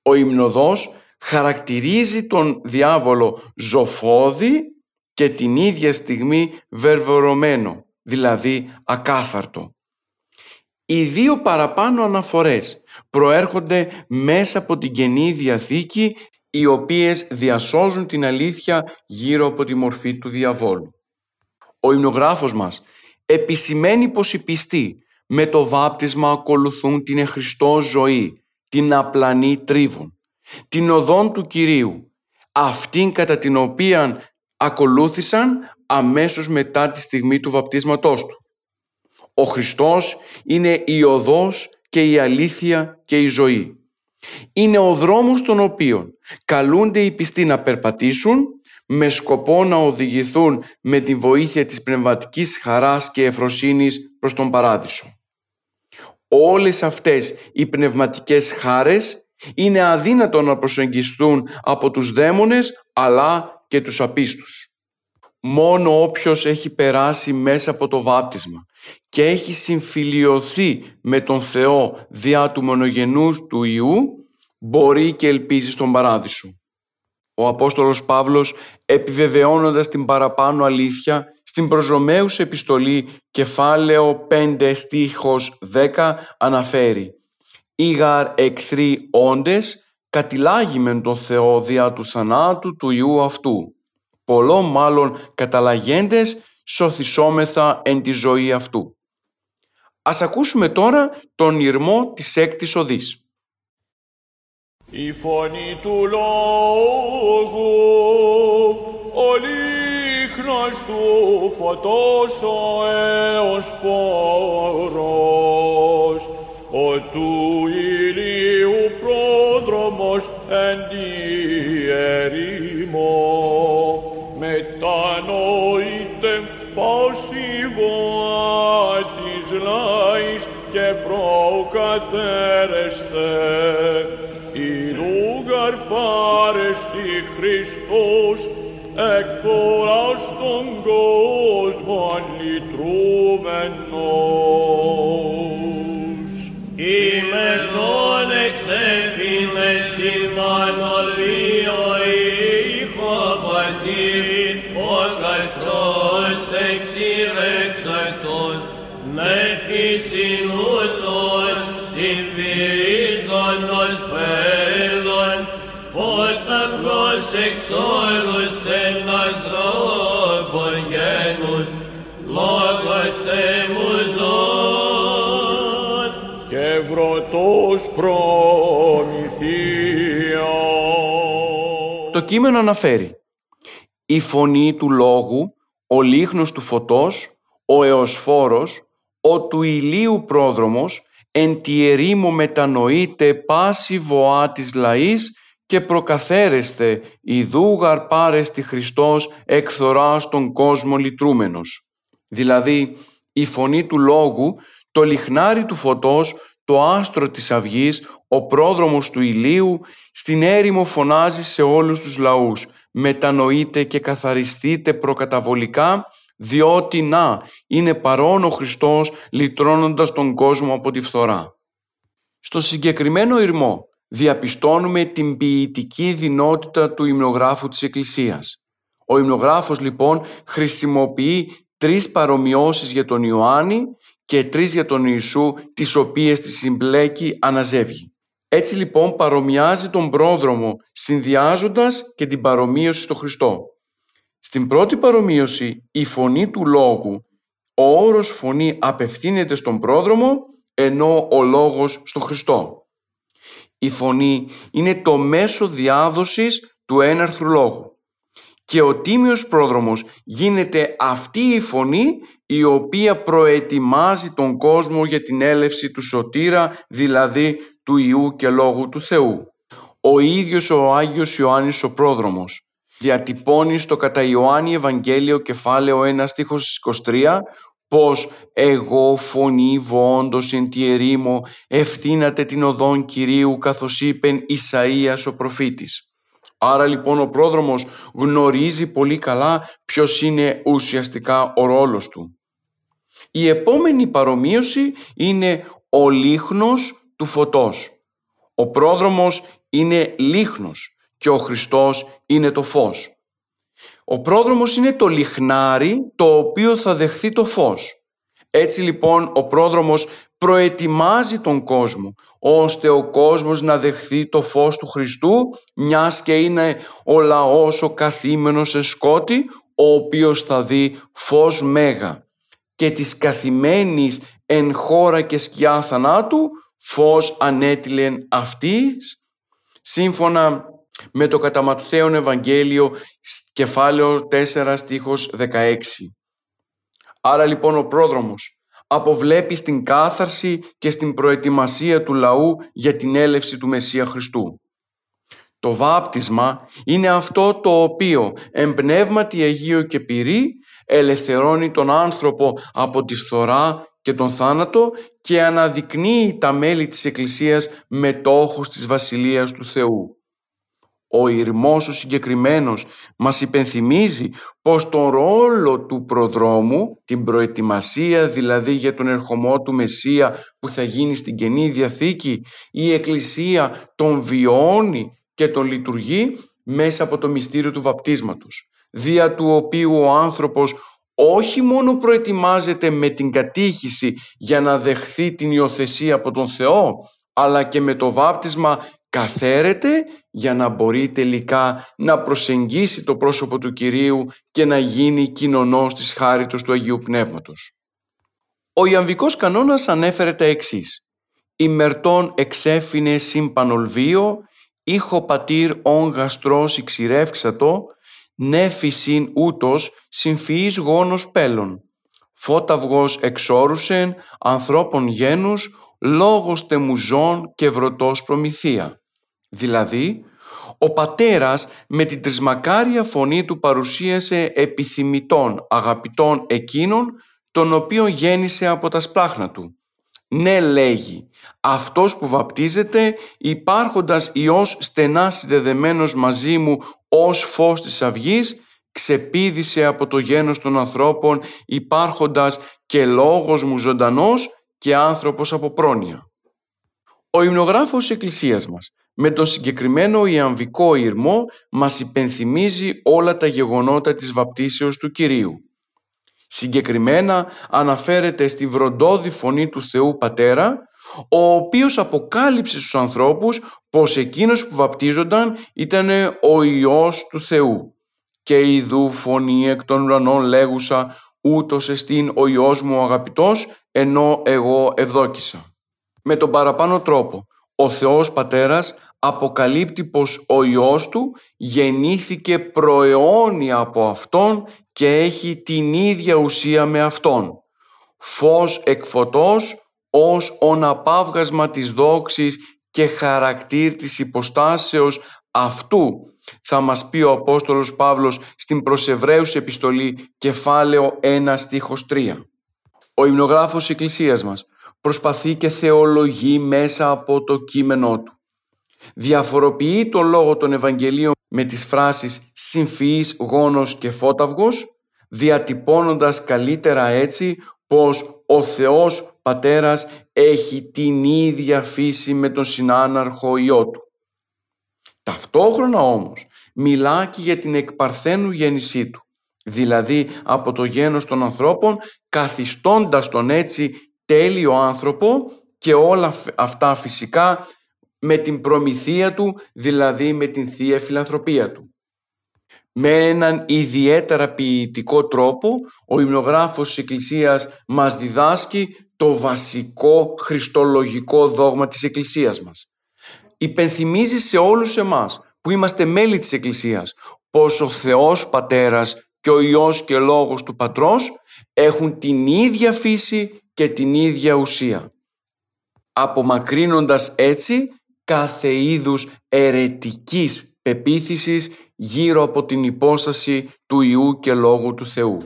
Ο υμνοδός χαρακτηρίζει τον διάβολο ζωφόδη και την ίδια στιγμή βερβερωμένο, δηλαδή ακάθαρτο. Οι δύο παραπάνω αναφορές προέρχονται μέσα από την Καινή Διαθήκη οι οποίες διασώζουν την αλήθεια γύρω από τη μορφή του διαβόλου. Ο υμνογράφος μας επισημαίνει πως οι πιστοί με το βάπτισμα ακολουθούν την εχριστό ζωή, την απλανή τρίβων, την οδόν του Κυρίου, αυτήν κατά την οποία ακολούθησαν αμέσως μετά τη στιγμή του βαπτίσματός του. Ο Χριστός είναι η οδός και η αλήθεια και η ζωή. Είναι ο δρόμος τον οποίον καλούνται οι πιστοί να περπατήσουν με σκοπό να οδηγηθούν με τη βοήθεια της πνευματικής χαράς και εφροσύνης προς τον Παράδεισο. Όλες αυτές οι πνευματικές χάρες είναι αδύνατο να προσεγγιστούν από τους δαίμονες αλλά και τους απίστους. Μόνο όποιος έχει περάσει μέσα από το βάπτισμα και έχει συμφιλιωθεί με τον Θεό διά του μονογενούς του Ιού μπορεί και ελπίζει στον Παράδεισο. Ο Απόστολος Παύλος επιβεβαιώνοντας την παραπάνω αλήθεια στην προς επιστολή κεφάλαιο 5 στίχος 10 αναφέρει «Ήγαρ εκθροί όντες κατηλάγημεν τον Θεό δια του θανάτου του Ιού αυτού, πολλό μάλλον καταλαγέντες σωθησόμεθα εν τη ζωή αυτού». Ας ακούσουμε τώρα τον ηρμό της έκτης οδής. Η φωνή του λόγου, ο λίχνος του φωτός ο έως πόρος, ο του ηλίου πρόδρομος εν τη ερήμος, προκαθαίρεστε πάρεστη Χριστός εκφοράς τον κόσμο λυτρούμενος. Είμαι τον εξέφημε σήμαν ολβίο ήχο πατήριν ο καστρός εξηρεξακτών με πισινούλων συμφυρίδων ως πέλων φώτα προς Το κείμενο αναφέρει. «Η φωνή του λόγου, ο λίχνος του φωτός, ο εωσφόρος, ο του ηλίου πρόδρομος, εν τη ερήμο μετανοείται πάση βοά της λαής και προκαθαίρεστε ιδούγαρ πάρεστη Χριστός εκθορά στον κόσμο λυτρούμενος. Δηλαδή η φωνή του λόγου, το λιχνάρι του φωτός, το άστρο της αυγής, ο πρόδρομος του ηλίου, στην έρημο φωνάζει σε όλους τους λαούς. Μετανοείτε και καθαριστείτε προκαταβολικά, διότι να, είναι παρόν ο Χριστός λυτρώνοντας τον κόσμο από τη φθορά. Στο συγκεκριμένο ηρμό διαπιστώνουμε την ποιητική δυνότητα του υμνογράφου της Εκκλησίας. Ο υμνογράφος λοιπόν χρησιμοποιεί τρεις παρομοιώσεις για τον Ιωάννη και τρεις για τον Ιησού, τις οποίες τη συμπλέκει αναζεύγει. Έτσι λοιπόν παρομοιάζει τον πρόδρομο συνδυάζοντας και την παρομοίωση στο Χριστό. Στην πρώτη παρομοίωση η φωνή του λόγου, ο όρος φωνή απευθύνεται στον πρόδρομο ενώ ο λόγος στον Χριστό. Η φωνή είναι το μέσο διάδοσης του έναρθρου λόγου. Και ο τίμιος πρόδρομος γίνεται αυτή η φωνή η οποία προετοιμάζει τον κόσμο για την έλευση του σωτήρα, δηλαδή του Ιού και Λόγου του Θεού. Ο ίδιος ο Άγιος Ιωάννης ο Πρόδρομος διατυπώνεις στο κατά Ιωάννη Ευαγγέλιο κεφάλαιο 1 στίχος 23 πως «Εγώ φωνή βόντος εν τη ερήμο ευθύνατε την οδόν Κυρίου καθώς είπεν Ισαΐας ο προφήτης». Άρα λοιπόν ο πρόδρομος γνωρίζει πολύ καλά ποιος είναι ουσιαστικά ο ρόλος του. Η επόμενη παρομοίωση είναι ο λίχνος του φωτός. Ο πρόδρομος είναι λίχνος και ο Χριστός είναι το φως. Ο πρόδρομος είναι το λιχνάρι το οποίο θα δεχθεί το φως. Έτσι λοιπόν ο πρόδρομος προετοιμάζει τον κόσμο ώστε ο κόσμος να δεχθεί το φως του Χριστού μιας και είναι ο λαός ο καθήμενος σε σκότη ο οποίος θα δει φως μέγα και της καθημένης εν χώρα και σκιά θανάτου φως ανέτειλεν αυτής σύμφωνα με το κατά Ματθαίον Ευαγγέλιο κεφάλαιο 4 στίχος 16. Άρα λοιπόν ο πρόδρομος αποβλέπει στην κάθαρση και στην προετοιμασία του λαού για την έλευση του Μεσσία Χριστού. Το βάπτισμα είναι αυτό το οποίο εμπνεύματι Αγίο και πυρή ελευθερώνει τον άνθρωπο από τη φθορά και τον θάνατο και αναδεικνύει τα μέλη της Εκκλησίας μετόχους της Βασιλείας του Θεού. Ο ηρμός ο συγκεκριμένος μας υπενθυμίζει πως τον ρόλο του προδρόμου, την προετοιμασία δηλαδή για τον ερχομό του Μεσσία που θα γίνει στην Καινή Διαθήκη, η Εκκλησία τον βιώνει και τον λειτουργεί μέσα από το μυστήριο του βαπτίσματος, δια του οποίου ο άνθρωπος όχι μόνο προετοιμάζεται με την κατήχηση για να δεχθεί την υιοθεσία από τον Θεό, αλλά και με το βάπτισμα καθαίρεται για να μπορεί τελικά να προσεγγίσει το πρόσωπο του Κυρίου και να γίνει κοινωνός της χάριτος του Αγίου Πνεύματος. Ο Ιαμβικός κανόνας ανέφερε τα εξής. «Ημερτών εξέφινε συμπανολβίο, ήχο πατήρ ον γαστρός εξηρεύξατο, νέφησιν ούτως συμφυής γόνος πέλων. Φώταυγος εξόρουσεν, ανθρώπων γένους, λόγος τεμουζών και βρωτός προμηθεία. Δηλαδή, ο πατέρας με την τρισμακάρια φωνή του παρουσίασε επιθυμητών αγαπητών εκείνων τον οποίο γέννησε από τα σπλάχνα του. Ναι λέγει, αυτός που βαπτίζεται υπάρχοντας Υιός στενά συνδεδεμένος μαζί μου ως φως της αυγής ξεπίδησε από το γένος των ανθρώπων υπάρχοντας και λόγος μου ζωντανός και άνθρωπος από πρόνοια. Ο υμνογράφος της Εκκλησίας μας με τον συγκεκριμένο ιαμβικό ήρμο μας υπενθυμίζει όλα τα γεγονότα της βαπτίσεως του Κυρίου. Συγκεκριμένα αναφέρεται στη βροντόδη φωνή του Θεού Πατέρα, ο οποίος αποκάλυψε στους ανθρώπους πως εκείνος που βαπτίζονταν ήταν ο Υιός του Θεού. «Και ειδού φωνή εκ των ουρανών λέγουσα, ούτως εστίν ο Υιός μου ο αγαπητός, ενώ εγώ ευδόκησα». Με τον παραπάνω τρόπο, ο Θεός Πατέρας αποκαλύπτει πως ο Υιός Του γεννήθηκε προαιώνια από Αυτόν και έχει την ίδια ουσία με Αυτόν. Φως εκ φωτός ως οναπαύγασμα της δόξης και χαρακτήρ της υποστάσεως αυτού θα μας πει ο Απόστολος Παύλος στην προς Εβραίους επιστολή κεφάλαιο 1 στίχος 3. Ο υμνογράφος της Εκκλησίας μας προσπαθεί και θεολογεί μέσα από το κείμενό του διαφοροποιεί το λόγο των Ευαγγελίων με τις φράσεις «συμφυής γόνος και φώταυγος», διατυπώνοντας καλύτερα έτσι πως ο Θεός Πατέρας έχει την ίδια φύση με τον συνάναρχο Υιό Του. Ταυτόχρονα όμως μιλά και για την εκπαρθένου γέννησή Του, δηλαδή από το γένος των ανθρώπων καθιστώντας τον έτσι τέλειο άνθρωπο και όλα αυτά φυσικά με την προμηθεία του, δηλαδή με την Θεία Φιλανθρωπία του. Με έναν ιδιαίτερα ποιητικό τρόπο, ο υμνογράφος της Εκκλησίας μας διδάσκει το βασικό χριστολογικό δόγμα της Εκκλησίας μας. Υπενθυμίζει σε όλους εμάς που είμαστε μέλη της Εκκλησίας πως ο Θεός Πατέρας και ο Υιός και Λόγος του Πατρός έχουν την ίδια φύση και την ίδια ουσία. απομακρύνοντας έτσι κάθε είδους ερετικής πεποίθησης γύρω από την υπόσταση του Ιού και Λόγου του Θεού.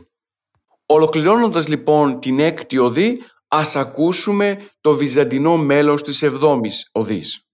Ολοκληρώνοντας λοιπόν την έκτη οδή, ας ακούσουμε το βυζαντινό μέλος της εβδόμης οδής.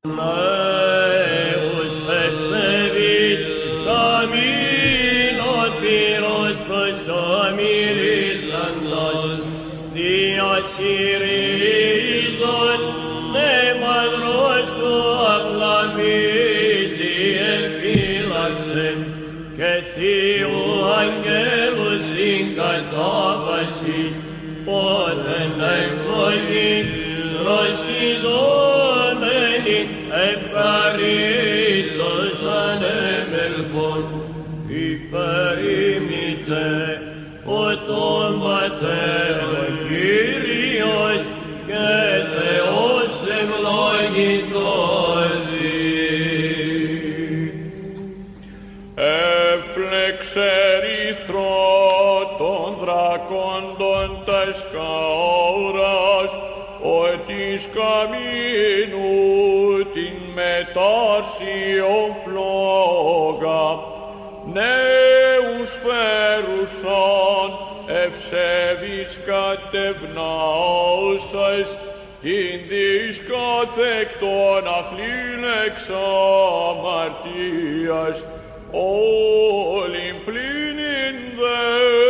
Ότι καμίνου την μετάρσιον φλόγα, νέους φέρουσαν ευσεβείς κατευνάωσας, την της καθεκτών αχλήν εξαμαρτίας, όλην πλήνην δε.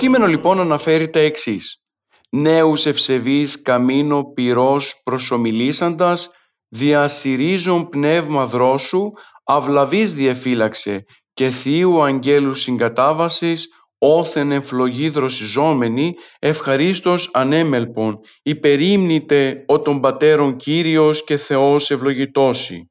Κείμενο λοιπόν αναφέρει τα εξής. Νέους ευσεβείς καμίνο πυρός προσομιλήσαντας, διασυρίζουν πνεύμα δρόσου, αυλαβής διαφύλαξε και θείου αγγέλου συγκατάβασης, όθεν ευλογή δροσιζόμενη, ευχαρίστως ανέμελπον, υπερήμνητε ο των πατέρων Κύριος και Θεός ευλογητώσει.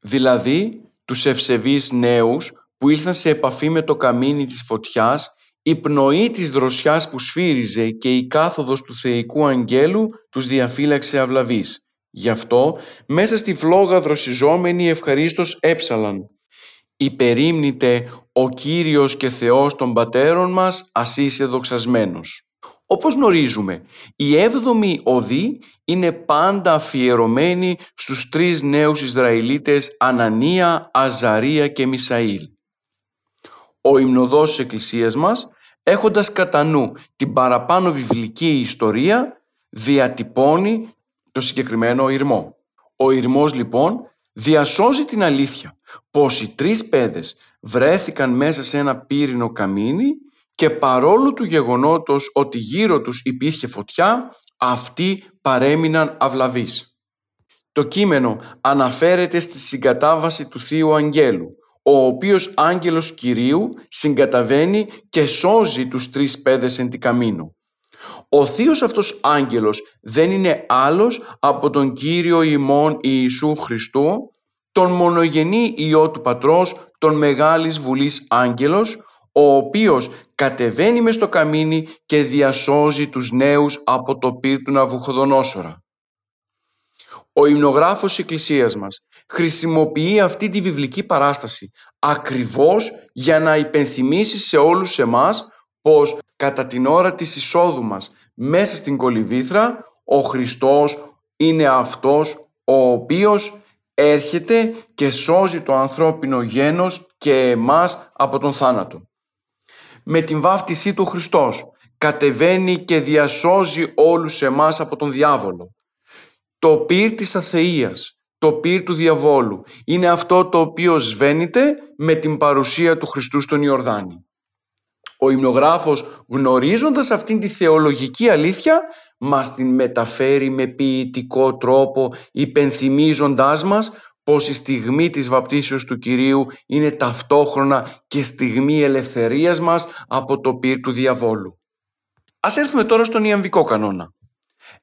Δηλαδή, τους ευσεβείς νέους που ήλθαν σε επαφή με το καμίνι της φωτιάς, η πνοή της δροσιάς που σφύριζε και η κάθοδος του θεϊκού αγγέλου τους διαφύλαξε αυλαβής. Γι' αυτό, μέσα στη φλόγα δροσιζόμενοι ευχαρίστως έψαλαν. Υπερήμνητε ο Κύριος και Θεός των πατέρων μας, ας είσαι δοξασμένος. Όπως γνωρίζουμε, η έβδομη οδή είναι πάντα αφιερωμένη στους τρεις νέους Ισραηλίτες Ανανία, Αζαρία και Μισαήλ. Ο υμνοδός της Εκκλησίας μας, έχοντας κατά νου την παραπάνω βιβλική ιστορία, διατυπώνει το συγκεκριμένο ηρμό. Ο ηρμός λοιπόν διασώζει την αλήθεια πως οι τρεις παιδες βρέθηκαν μέσα σε ένα πύρινο καμίνι και παρόλο του γεγονότος ότι γύρω τους υπήρχε φωτιά, αυτοί παρέμειναν αυλαβείς. Το κείμενο αναφέρεται στη συγκατάβαση του Θείου Αγγέλου, ο οποίος άγγελος Κυρίου συγκαταβαίνει και σώζει τους τρεις παιδες εν τη καμίνο. Ο θείος αυτός άγγελος δεν είναι άλλος από τον Κύριο ημών Ιησού Χριστού, τον μονογενή Υιό του Πατρός, τον Μεγάλης Βουλής Άγγελος, ο οποίος κατεβαίνει μες στο καμίνι και διασώζει τους νέους από το πύρ του Ναβουχοδονόσορα. Ο υμνογράφος της Εκκλησίας μας χρησιμοποιεί αυτή τη βιβλική παράσταση ακριβώς για να υπενθυμίσει σε όλους εμάς πως κατά την ώρα της εισόδου μας μέσα στην κολυβήθρα ο Χριστός είναι αυτός ο οποίος έρχεται και σώζει το ανθρώπινο γένος και εμάς από τον θάνατο. Με την βάφτισή του Χριστός κατεβαίνει και διασώζει όλους εμάς από τον διάβολο. Το πύρ της αθείας, το πύρ του διαβόλου είναι αυτό το οποίο σβαίνεται με την παρουσία του Χριστού στον Ιορδάνη. Ο υμνογράφος γνωρίζοντας αυτήν τη θεολογική αλήθεια μας την μεταφέρει με ποιητικό τρόπο υπενθυμίζοντάς μας πως η στιγμή της βαπτίσεως του Κυρίου είναι ταυτόχρονα και στιγμή ελευθερίας μας από το πύρ του διαβόλου. Ας έρθουμε τώρα στον Ιαμβικό κανόνα.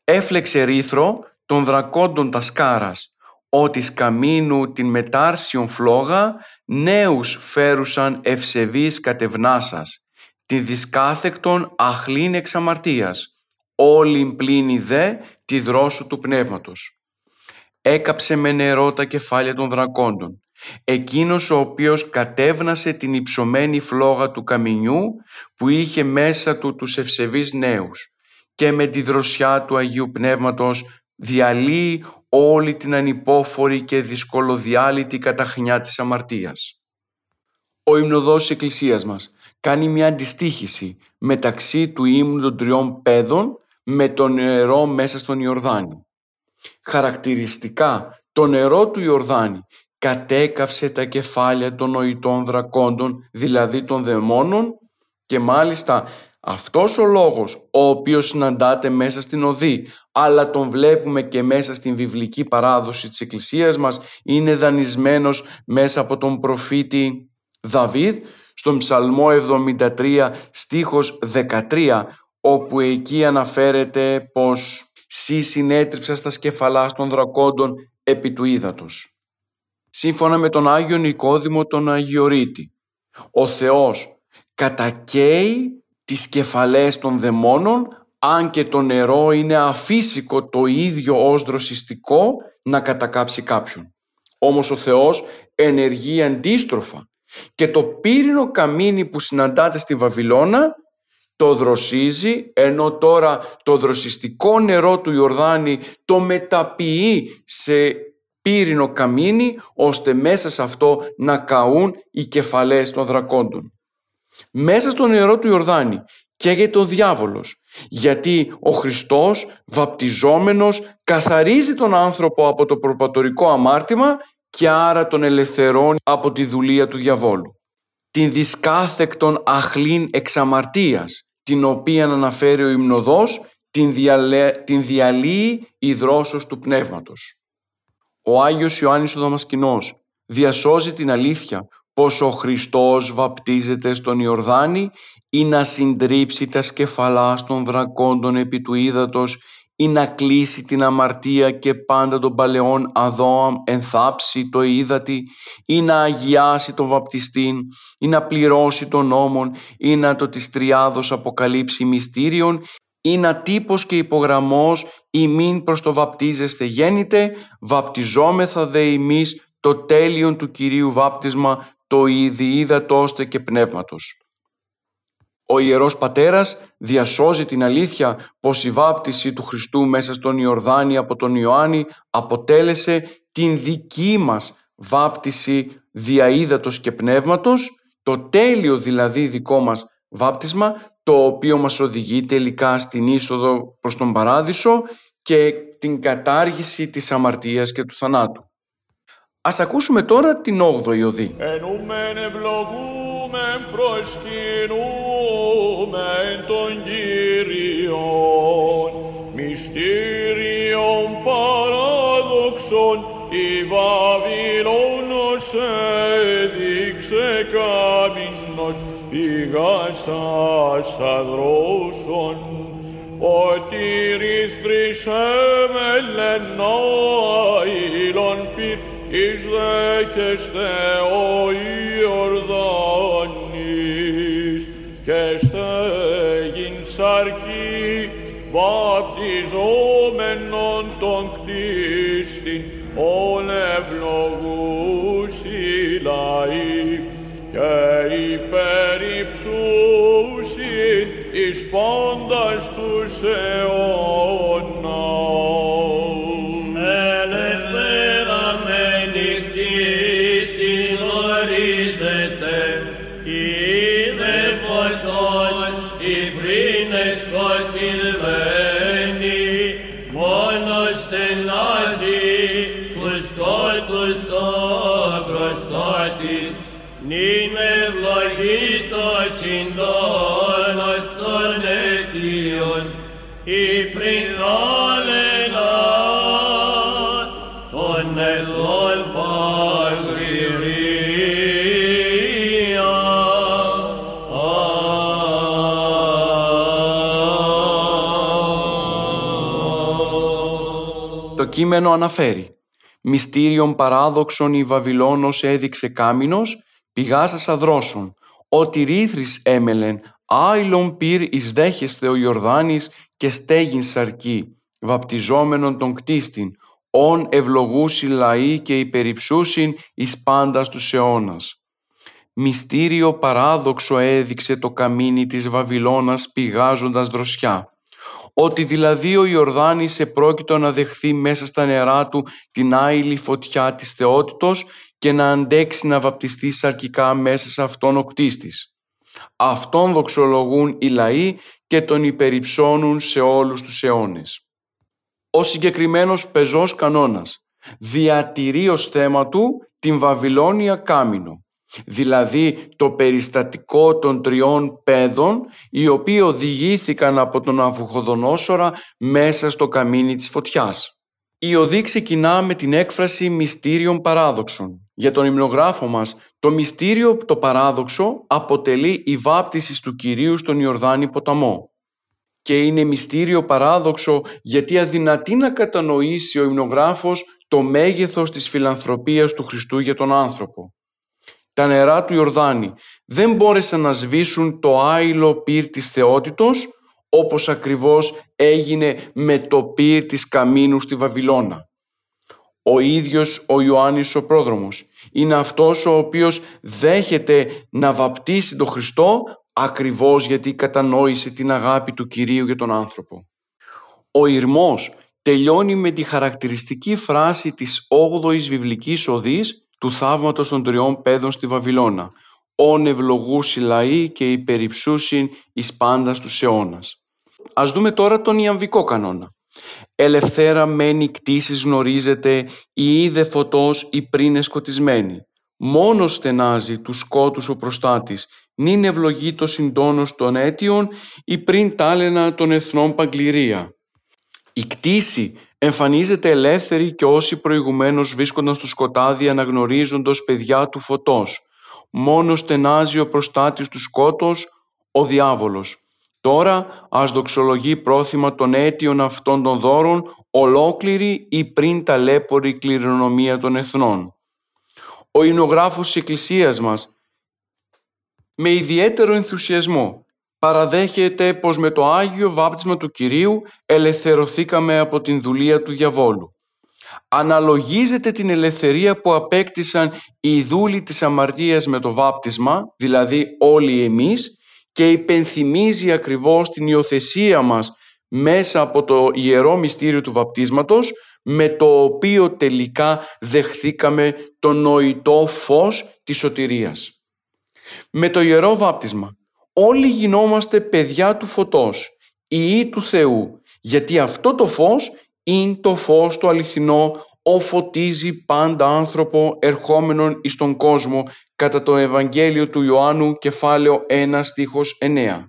Έφλεξε ρήθρο των δρακόντων τα σκάρας, ότι σκαμίνου την μετάρσιον φλόγα νέους φέρουσαν ευσεβείς κατευνάσας, τη δισκάθεκτον αχλήν εξαμαρτίας, όλην πλήνη δε τη δρόσου του πνεύματος. Έκαψε με νερό τα κεφάλια των δρακόντων εκείνος ο οποίος κατέβνασε την υψωμένη φλόγα του καμινιού που είχε μέσα του τους ευσεβείς νέους και με τη δροσιά του Αγίου Πνεύματος διαλύει όλη την ανυπόφορη και δυσκολοδιάλυτη καταχνιά της αμαρτίας. Ο υμνοδός της Εκκλησίας μας κάνει μια αντιστοίχηση μεταξύ του ύμνου των τριών παιδών με το νερό μέσα στον Ιορδάνη. Χαρακτηριστικά το νερό του Ιορδάνη κατέκαυσε τα κεφάλια των νοητών δρακόντων, δηλαδή των δαιμόνων και μάλιστα αυτός ο λόγος ο οποίος συναντάται μέσα στην οδή αλλά τον βλέπουμε και μέσα στην βιβλική παράδοση της Εκκλησίας μας είναι δανεισμένος μέσα από τον προφήτη Δαβίδ στον Ψαλμό 73 στίχος 13 όπου εκεί αναφέρεται πως «Σύ συνέτριψα στα σκεφαλά των δρακόντων επί του ύδατος». Σύμφωνα με τον Άγιο Νικόδημο τον Αγιορείτη, ο Θεός κατακαίει τις κεφαλές των δαιμόνων αν και το νερό είναι αφύσικο το ίδιο ως δροσιστικό να κατακάψει κάποιον. Όμως ο Θεός ενεργεί αντίστροφα και το πύρινο καμίνι που συναντάτε στη Βαβυλώνα το δροσίζει ενώ τώρα το δροσιστικό νερό του Ιορδάνη το μεταποιεί σε πύρινο καμίνι ώστε μέσα σε αυτό να καούν οι κεφαλές των δρακόντων. Μέσα στο νερό του Ιορδάνη καίγεται ο διάβολος γιατί ο Χριστός βαπτιζόμενος καθαρίζει τον άνθρωπο από το προπατορικό αμάρτημα και άρα τον ελευθερώνει από τη δουλεία του διαβόλου. Την δισκάθεκτον αχλήν εξαμαρτίας την οποία αναφέρει ο υμνοδός την, διαλε... την διαλύει η δρόσος του πνεύματος. Ο Άγιος Ιωάννης ο Δαμασκηνός διασώζει την αλήθεια πως ο Χριστός βαπτίζεται στον Ιορδάνη ή να συντρίψει τα σκεφαλά των δρακόντων επί του ύδατος ή να κλείσει την αμαρτία και πάντα των παλαιών αδώαμ ενθάψει το ύδατη ή να αγιάσει τον βαπτιστήν ή να πληρώσει τον νόμον ή να το της τριάδος αποκαλύψει μυστήριον ή να τύπος και υπογραμμός μην προς το βαπτίζεστε γέννητε βαπτιζόμεθα δε ημείς το τέλειον του Κυρίου βάπτισμα το ώστε και πνεύματος. Ο Ιερός Πατέρας διασώζει την αλήθεια πως η βάπτιση του Χριστού μέσα στον Ιορδάνη από τον Ιωάννη αποτέλεσε την δική μας βάπτιση διαΐδατος και πνεύματος, το τέλειο δηλαδή δικό μας βάπτισμα, το οποίο μας οδηγεί τελικά στην είσοδο προς τον Παράδεισο και την κατάργηση της αμαρτίας και του θανάτου. Ας ακούσουμε τώρα την 8η οδή. Ενούμεν ευλογούμεν προσκυνούμεν τον Κύριον, μυστήριον παράδοξον η Βαβυλώνος έδειξε καμίνος πηγάσας αδρόσων, ότι ρηθρίσέ με λενάιλον πυρ εις δέχεστε ο Ιορδάνης και στέγην σαρκή βαπτιζόμενον τον κτίστην ον ευλογούσι λαοί και υπερυψούσιν εις πάντας τους αιώνας. Κείμενο αναφέρει «Μυστήριον παράδοξον η Βαβυλώνος έδειξε κάμινος, πηγάσας αδρόσων, ότι ρήθρις έμελεν, άιλον πυρ εις δέχεστε ο Ιορδάνης και στέγην σαρκή, βαπτιζόμενον τον κτίστην, ον ευλογούσι λαοί και υπεριψούσιν εις πάντας τους αιώνας. Μυστήριο παράδοξο έδειξε το καμίνι της Βαβυλώνας πηγάζοντας δροσιά. Ότι δηλαδή ο Ιορδάνης επρόκειτο να δεχθεί μέσα στα νερά του την άειλη φωτιά της θεότητος και να αντέξει να βαπτιστεί σαρκικά μέσα σε αυτόν ο κτίστης. Αυτόν δοξολογούν οι λαοί και τον υπεριψώνουν σε όλους τους αιώνες. Ο συγκεκριμένος πεζός κανόνας διατηρεί ως θέμα του την Βαβυλώνια Κάμινο, δηλαδή το περιστατικό των τριών παιδών οι οποίοι οδηγήθηκαν από τον Αβουχοδονόσορα μέσα στο καμίνι της φωτιάς. Η οδή ξεκινά με την έκφραση μυστήριων παράδοξων. Για τον υμνογράφο μας, το μυστήριο το παράδοξο αποτελεί η βάπτισης του Κυρίου στον Ιορδάνη ποταμό. Και είναι μυστήριο παράδοξο γιατί αδυνατεί να κατανοήσει ο υμνογράφος το μέγεθος της φιλανθρωπίας του Χριστού για τον άνθρωπο. Τα νερά του Ιορδάνη δεν μπόρεσαν να σβήσουν το άειλο πυρ της θεότητος όπως ακριβώς έγινε με το πυρ της Καμίνου στη Βαβυλώνα. Ο ίδιος ο Ιωάννης ο πρόδρομος είναι αυτός ο οποίος δέχεται να βαπτίσει τον Χριστό ακριβώς γιατί κατανόησε την αγάπη του Κυρίου για τον άνθρωπο. Ο Ιρμός τελειώνει με τη χαρακτηριστική φράση της 8ης βιβλικής οδής του θαύματος των τριών παιδών στη Βαβυλώνα «Ον ευλογούσι λαοί και υπεριψούσιν εις πάντας τους αιώνας». Ας δούμε τώρα τον ιαμβικό κανόνα. Ελευθέρα μένει κτήσεις γνωρίζεται, η είδε φωτός ή πριν εσκοτισμένη. Μόνο στενάζει τους σκότους ο προστάτης, νυν ευλογεί το συντόνος των αίτιων ή πριν τάλαινα των εθνών παγκληρία. Η κτήση εμφανίζεται ελεύθερη και όσοι προηγουμένως βρίσκονταν στο σκοτάδι αναγνωρίζοντος παιδιά του φωτός. Μόνος στενάζει ο προστάτης του σκότος, ο διάβολος. Τώρα ας δοξολογεί πρόθυμα των αίτιων αυτών των δώρων ολόκληρη ή πριν ταλέπορη κληρονομία των εθνών. Ο εινογράφος της Εκκλησίας μας με ιδιαίτερο ενθουσιασμό παραδέχεται πως με το Άγιο Βάπτισμα του Κυρίου ελευθερωθήκαμε από την δουλεία του διαβόλου. Αναλογίζεται την ελευθερία που απέκτησαν οι δούλοι της αμαρτίας με το βάπτισμα, δηλαδή όλοι εμείς, και υπενθυμίζει ακριβώς την υιοθεσία μας μέσα από το ιερό μυστήριο του βαπτίσματος με το οποίο τελικά δεχθήκαμε το νοητό φως της σωτηρίας. Με το ιερό βάπτισμα όλοι γινόμαστε παιδιά του φωτός, ιοί του Θεού, γιατί αυτό το φως είναι το φως το αληθινό, ο φωτίζει πάντα άνθρωπο ερχόμενον εις τον κόσμο κατά το Ευαγγέλιο του Ιωάννου κεφάλαιο 1 στίχος 9.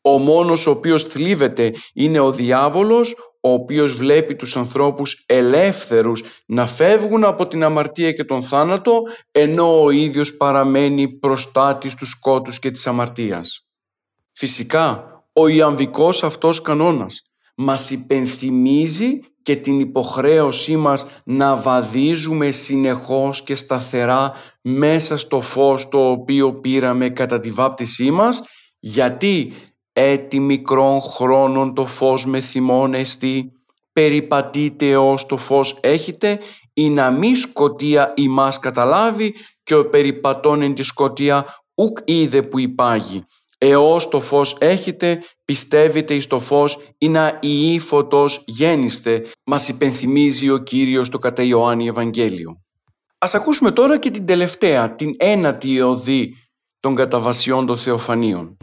Ο μόνος ο οποίος θλίβεται είναι ο διάβολος, ο οποίος βλέπει τους ανθρώπους ελεύθερους να φεύγουν από την αμαρτία και τον θάνατο, ενώ ο ίδιος παραμένει προστάτης τους σκότους και της αμαρτίας. Φυσικά, ο ιαμβικός αυτός κανόνας μας υπενθυμίζει και την υποχρέωσή μας να βαδίζουμε συνεχώς και σταθερά μέσα στο φως το οποίο πήραμε κατά τη βάπτισή μας, γιατί έτη μικρών χρόνων το φως με θυμών εστί, περιπατείτε ως το φως έχετε, ή να μη σκοτία ημάς καταλάβει και ο περιπατών εν τη σκοτία ουκ είδε που υπάγει εώς το φως έχετε, πιστεύετε εις το φως, ή να ιή φωτός γέννηστε, μας υπενθυμίζει ο Κύριος το κατά Ιωάννη Ευαγγέλιο. Ας ακούσουμε τώρα και την τελευταία, την ένατη οδή των καταβασιών των Θεοφανίων.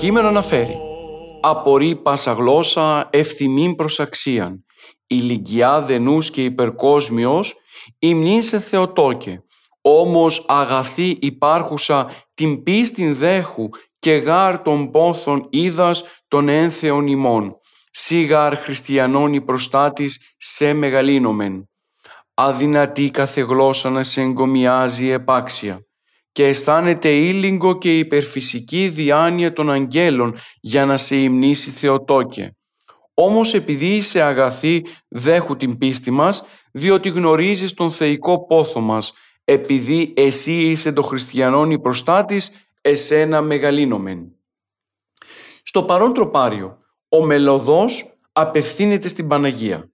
Κείμενο αναφέρει «Απορεί πάσα γλώσσα ευθυμήν προς αξίαν, ηλικιά δενούς και υπερκόσμιος, υμνήν σε Θεοτόκε, όμως αγαθή υπάρχουσα την πίστην δέχου και γάρ των πόθων είδας των ένθεων ημών, σίγαρ χριστιανών η προστάτης σε μεγαλύνομεν. Αδυνατή κάθε γλώσσα να σε εγκομιάζει επάξια και αισθάνεται ήλιγκο και υπερφυσική διάνοια των αγγέλων για να σε υμνήσει Θεοτόκε. Όμως επειδή είσαι αγαθή δέχου την πίστη μας, διότι γνωρίζεις τον θεϊκό πόθο μας, επειδή εσύ είσαι το χριστιανόν η προστάτης, εσένα μεγαλύνομεν. Στο παρόν τροπάριο, ο μελωδός απευθύνεται στην Παναγία.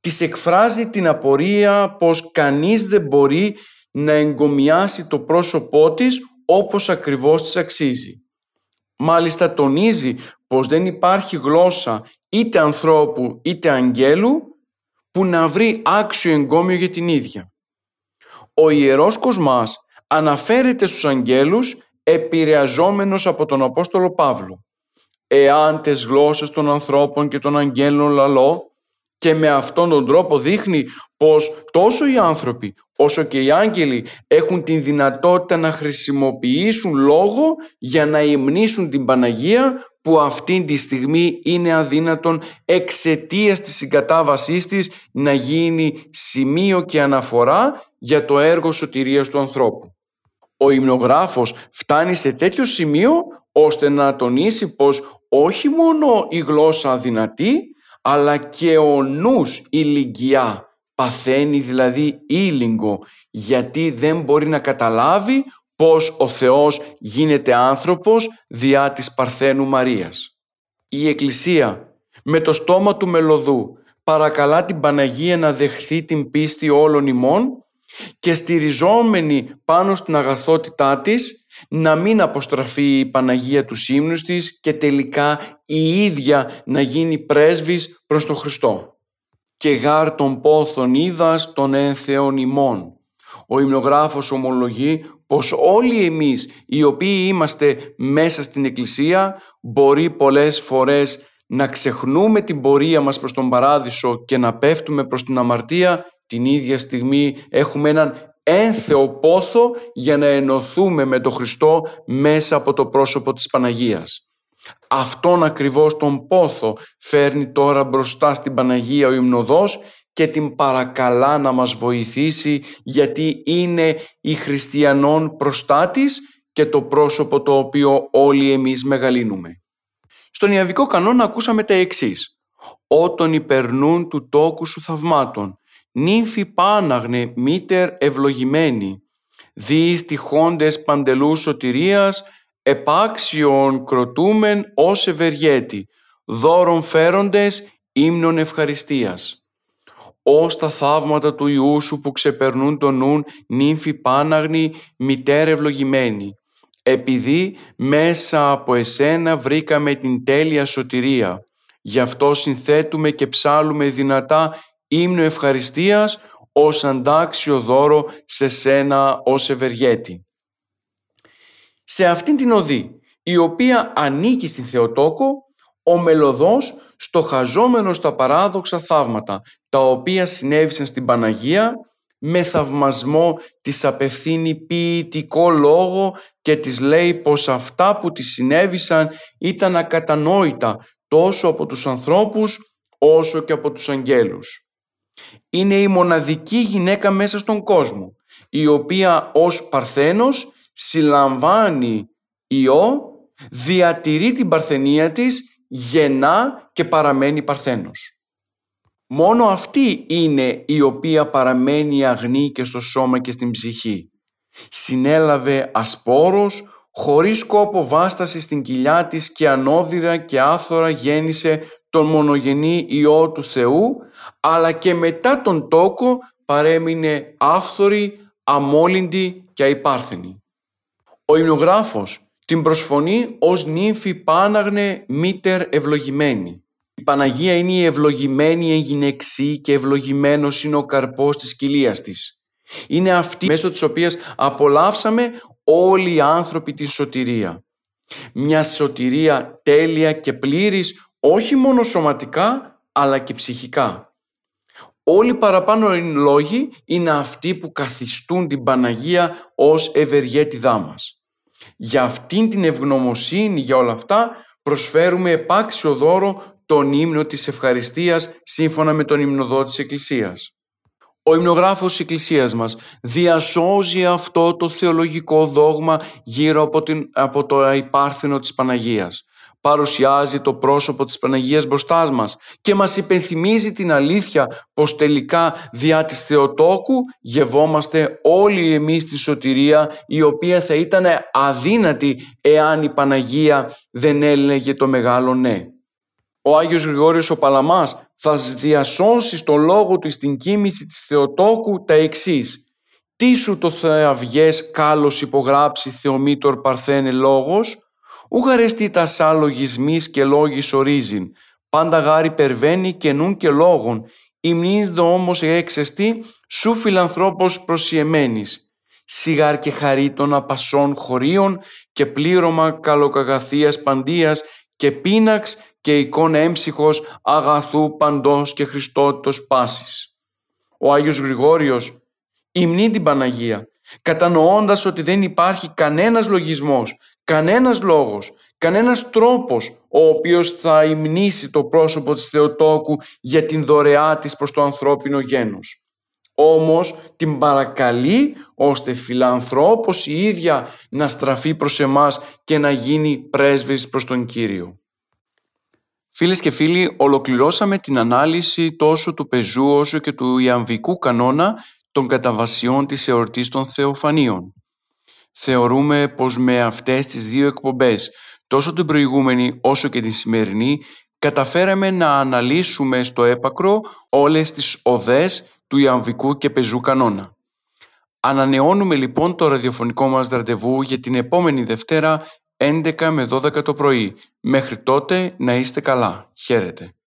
Της εκφράζει την απορία πως κανείς δεν μπορεί να εγκομιάσει το πρόσωπό της όπως ακριβώς της αξίζει. Μάλιστα τονίζει πως δεν υπάρχει γλώσσα είτε ανθρώπου είτε αγγέλου που να βρει άξιο εγκόμιο για την ίδια. Ο Ιερός Κοσμάς αναφέρεται στους αγγέλους επηρεαζόμενος από τον Απόστολο Παύλο. Εάν τες γλώσσες των ανθρώπων και των αγγέλων λαλώ και με αυτόν τον τρόπο δείχνει πως τόσο οι άνθρωποι όσο και οι άγγελοι έχουν την δυνατότητα να χρησιμοποιήσουν λόγο για να υμνήσουν την Παναγία που αυτή τη στιγμή είναι αδύνατον εξαιτίας της συγκατάβασής της να γίνει σημείο και αναφορά για το έργο σωτηρίας του ανθρώπου. Ο υμνογράφος φτάνει σε τέτοιο σημείο ώστε να τονίσει πως όχι μόνο η γλώσσα αδυνατή αλλά και ο νους ηλικιά παθαίνει δηλαδή ήλιγκο γιατί δεν μπορεί να καταλάβει πως ο Θεός γίνεται άνθρωπος διά της Παρθένου Μαρίας. Η Εκκλησία με το στόμα του μελωδού παρακαλά την Παναγία να δεχθεί την πίστη όλων ημών και στηριζόμενη πάνω στην αγαθότητά της να μην αποστραφεί η Παναγία τους ύμνους της και τελικά η ίδια να γίνει πρέσβης προς τον Χριστό. «Και γάρ των πόθων είδας των ένθεων ημών». Ο υμνογράφος ομολογεί πως όλοι εμείς οι οποίοι είμαστε μέσα στην Εκκλησία μπορεί πολλές φορές να ξεχνούμε την πορεία μας προς τον Παράδεισο και να πέφτουμε προς την αμαρτία την ίδια στιγμή έχουμε έναν ένθεο πόθο για να ενωθούμε με τον Χριστό μέσα από το πρόσωπο της Παναγίας. Αυτόν ακριβώς τον πόθο φέρνει τώρα μπροστά στην Παναγία ο Ιμνοδός και την παρακαλά να μας βοηθήσει γιατί είναι η χριστιανών προστάτης και το πρόσωπο το οποίο όλοι εμείς μεγαλύνουμε. Στον Ιαβικό κανόνα ακούσαμε τα εξής. «Ότον υπερνούν του τόκου σου θαυμάτων, νύμφη πάναγνε μήτερ ευλογημένη, δίεις τυχόντες παντελού σωτηρίας, επάξιον κροτούμεν ως ευεργέτη, δώρον φέροντες ύμνων ευχαριστίας. Ως τα θαύματα του Ιού σου που ξεπερνούν τον νουν νύμφη πάναγνη μητέρ ευλογημένη, επειδή μέσα από εσένα βρήκαμε την τέλεια σωτηρία. Γι' αυτό συνθέτουμε και ψάλουμε δυνατά ύμνο ευχαριστίας ως αντάξιο δώρο σε σένα ως ευεργέτη. Σε αυτήν την οδή, η οποία ανήκει στη Θεοτόκο, ο μελωδός στοχαζόμενος στα παράδοξα θαύματα, τα οποία συνέβησαν στην Παναγία, με θαυμασμό της απευθύνει ποιητικό λόγο και της λέει πως αυτά που της συνέβησαν ήταν ακατανόητα τόσο από τους ανθρώπους όσο και από τους αγγέλους. Είναι η μοναδική γυναίκα μέσα στον κόσμο, η οποία ως Παρθένος συλλαμβάνει ιό, διατηρεί την παρθενία της, γεννά και παραμένει παρθένος. Μόνο αυτή είναι η οποία παραμένει αγνή και στο σώμα και στην ψυχή. Συνέλαβε ασπόρος, χωρίς κόπο βάσταση στην κοιλιά της και ανώδυρα και άφθορα γέννησε τον μονογενή Υιό του Θεού, αλλά και μετά τον τόκο παρέμεινε άφθορη, αμόλυντη και αϊπάρθενη. Ο υμνογράφος την προσφωνεί ως νύμφη πάναγνε μήτερ ευλογημένη. Η Παναγία είναι η ευλογημένη εγγυνεξή και ευλογημένος είναι ο καρπός της κοιλίας της. Είναι αυτή μέσω της οποίας απολαύσαμε όλοι οι άνθρωποι τη σωτηρία. Μια σωτηρία τέλεια και πλήρης όχι μόνο σωματικά αλλά και ψυχικά. Όλοι παραπάνω λόγοι είναι αυτοί που καθιστούν την Παναγία ως ευεργέτηδά μας. Για αυτήν την ευγνωμοσύνη για όλα αυτά προσφέρουμε επάξιο δώρο τον ύμνο της ευχαριστίας σύμφωνα με τον υμνοδό της Εκκλησίας. Ο υμνογράφος της Εκκλησίας μας διασώζει αυτό το θεολογικό δόγμα γύρω από, την, από το υπάρθυνο της Παναγίας. Παρουσιάζει το πρόσωπο της Παναγίας μπροστά μας και μας υπενθυμίζει την αλήθεια πως τελικά διά της Θεοτόκου γευόμαστε όλοι εμείς τη σωτηρία η οποία θα ήταν αδύνατη εάν η Παναγία δεν έλεγε το μεγάλο ναι. Ο Άγιος Γρηγόριος ο Παλαμάς θα διασώσει στο λόγο του στην κίνηση της Θεοτόκου τα εξής. Τι σου το θεαυγές κάλος υπογράψει Θεομήτωρ Παρθένε λόγος, ουγαρεστή τα σά λογισμής και λόγης ορίζειν, πάντα γάρι περβαίνει και νουν και λόγων, δω όμως έξεστη, σου φιλανθρώπος προσιεμένης. Σιγάρ και χαρί των απασών χωρίων και πλήρωμα καλοκαγαθίας παντίας και πίναξ και εικόνα έμψυχος αγαθού παντός και Χριστότητος πάσης. Ο Άγιος Γρηγόριος υμνεί την Παναγία, κατανοώντας ότι δεν υπάρχει κανένας λογισμός, κανένας λόγος, κανένας τρόπος ο οποίος θα υμνήσει το πρόσωπο της Θεοτόκου για την δωρεά της προς το ανθρώπινο γένος. Όμως την παρακαλεί ώστε φιλανθρώπος η ίδια να στραφεί προς εμάς και να γίνει πρέσβης προς τον Κύριο. Φίλες και φίλοι, ολοκληρώσαμε την ανάλυση τόσο του πεζού όσο και του ιαμβικού κανόνα των καταβασιών της εορτής των Θεοφανίων. Θεωρούμε πως με αυτές τις δύο εκπομπές, τόσο την προηγούμενη όσο και την σημερινή, καταφέραμε να αναλύσουμε στο έπακρο όλες τις οδές του ιαμβικού και πεζού κανόνα. Ανανεώνουμε λοιπόν το ραδιοφωνικό μας ραντεβού για την επόμενη Δευτέρα 11 με 12 το πρωί. Μέχρι τότε να είστε καλά. Χαίρετε.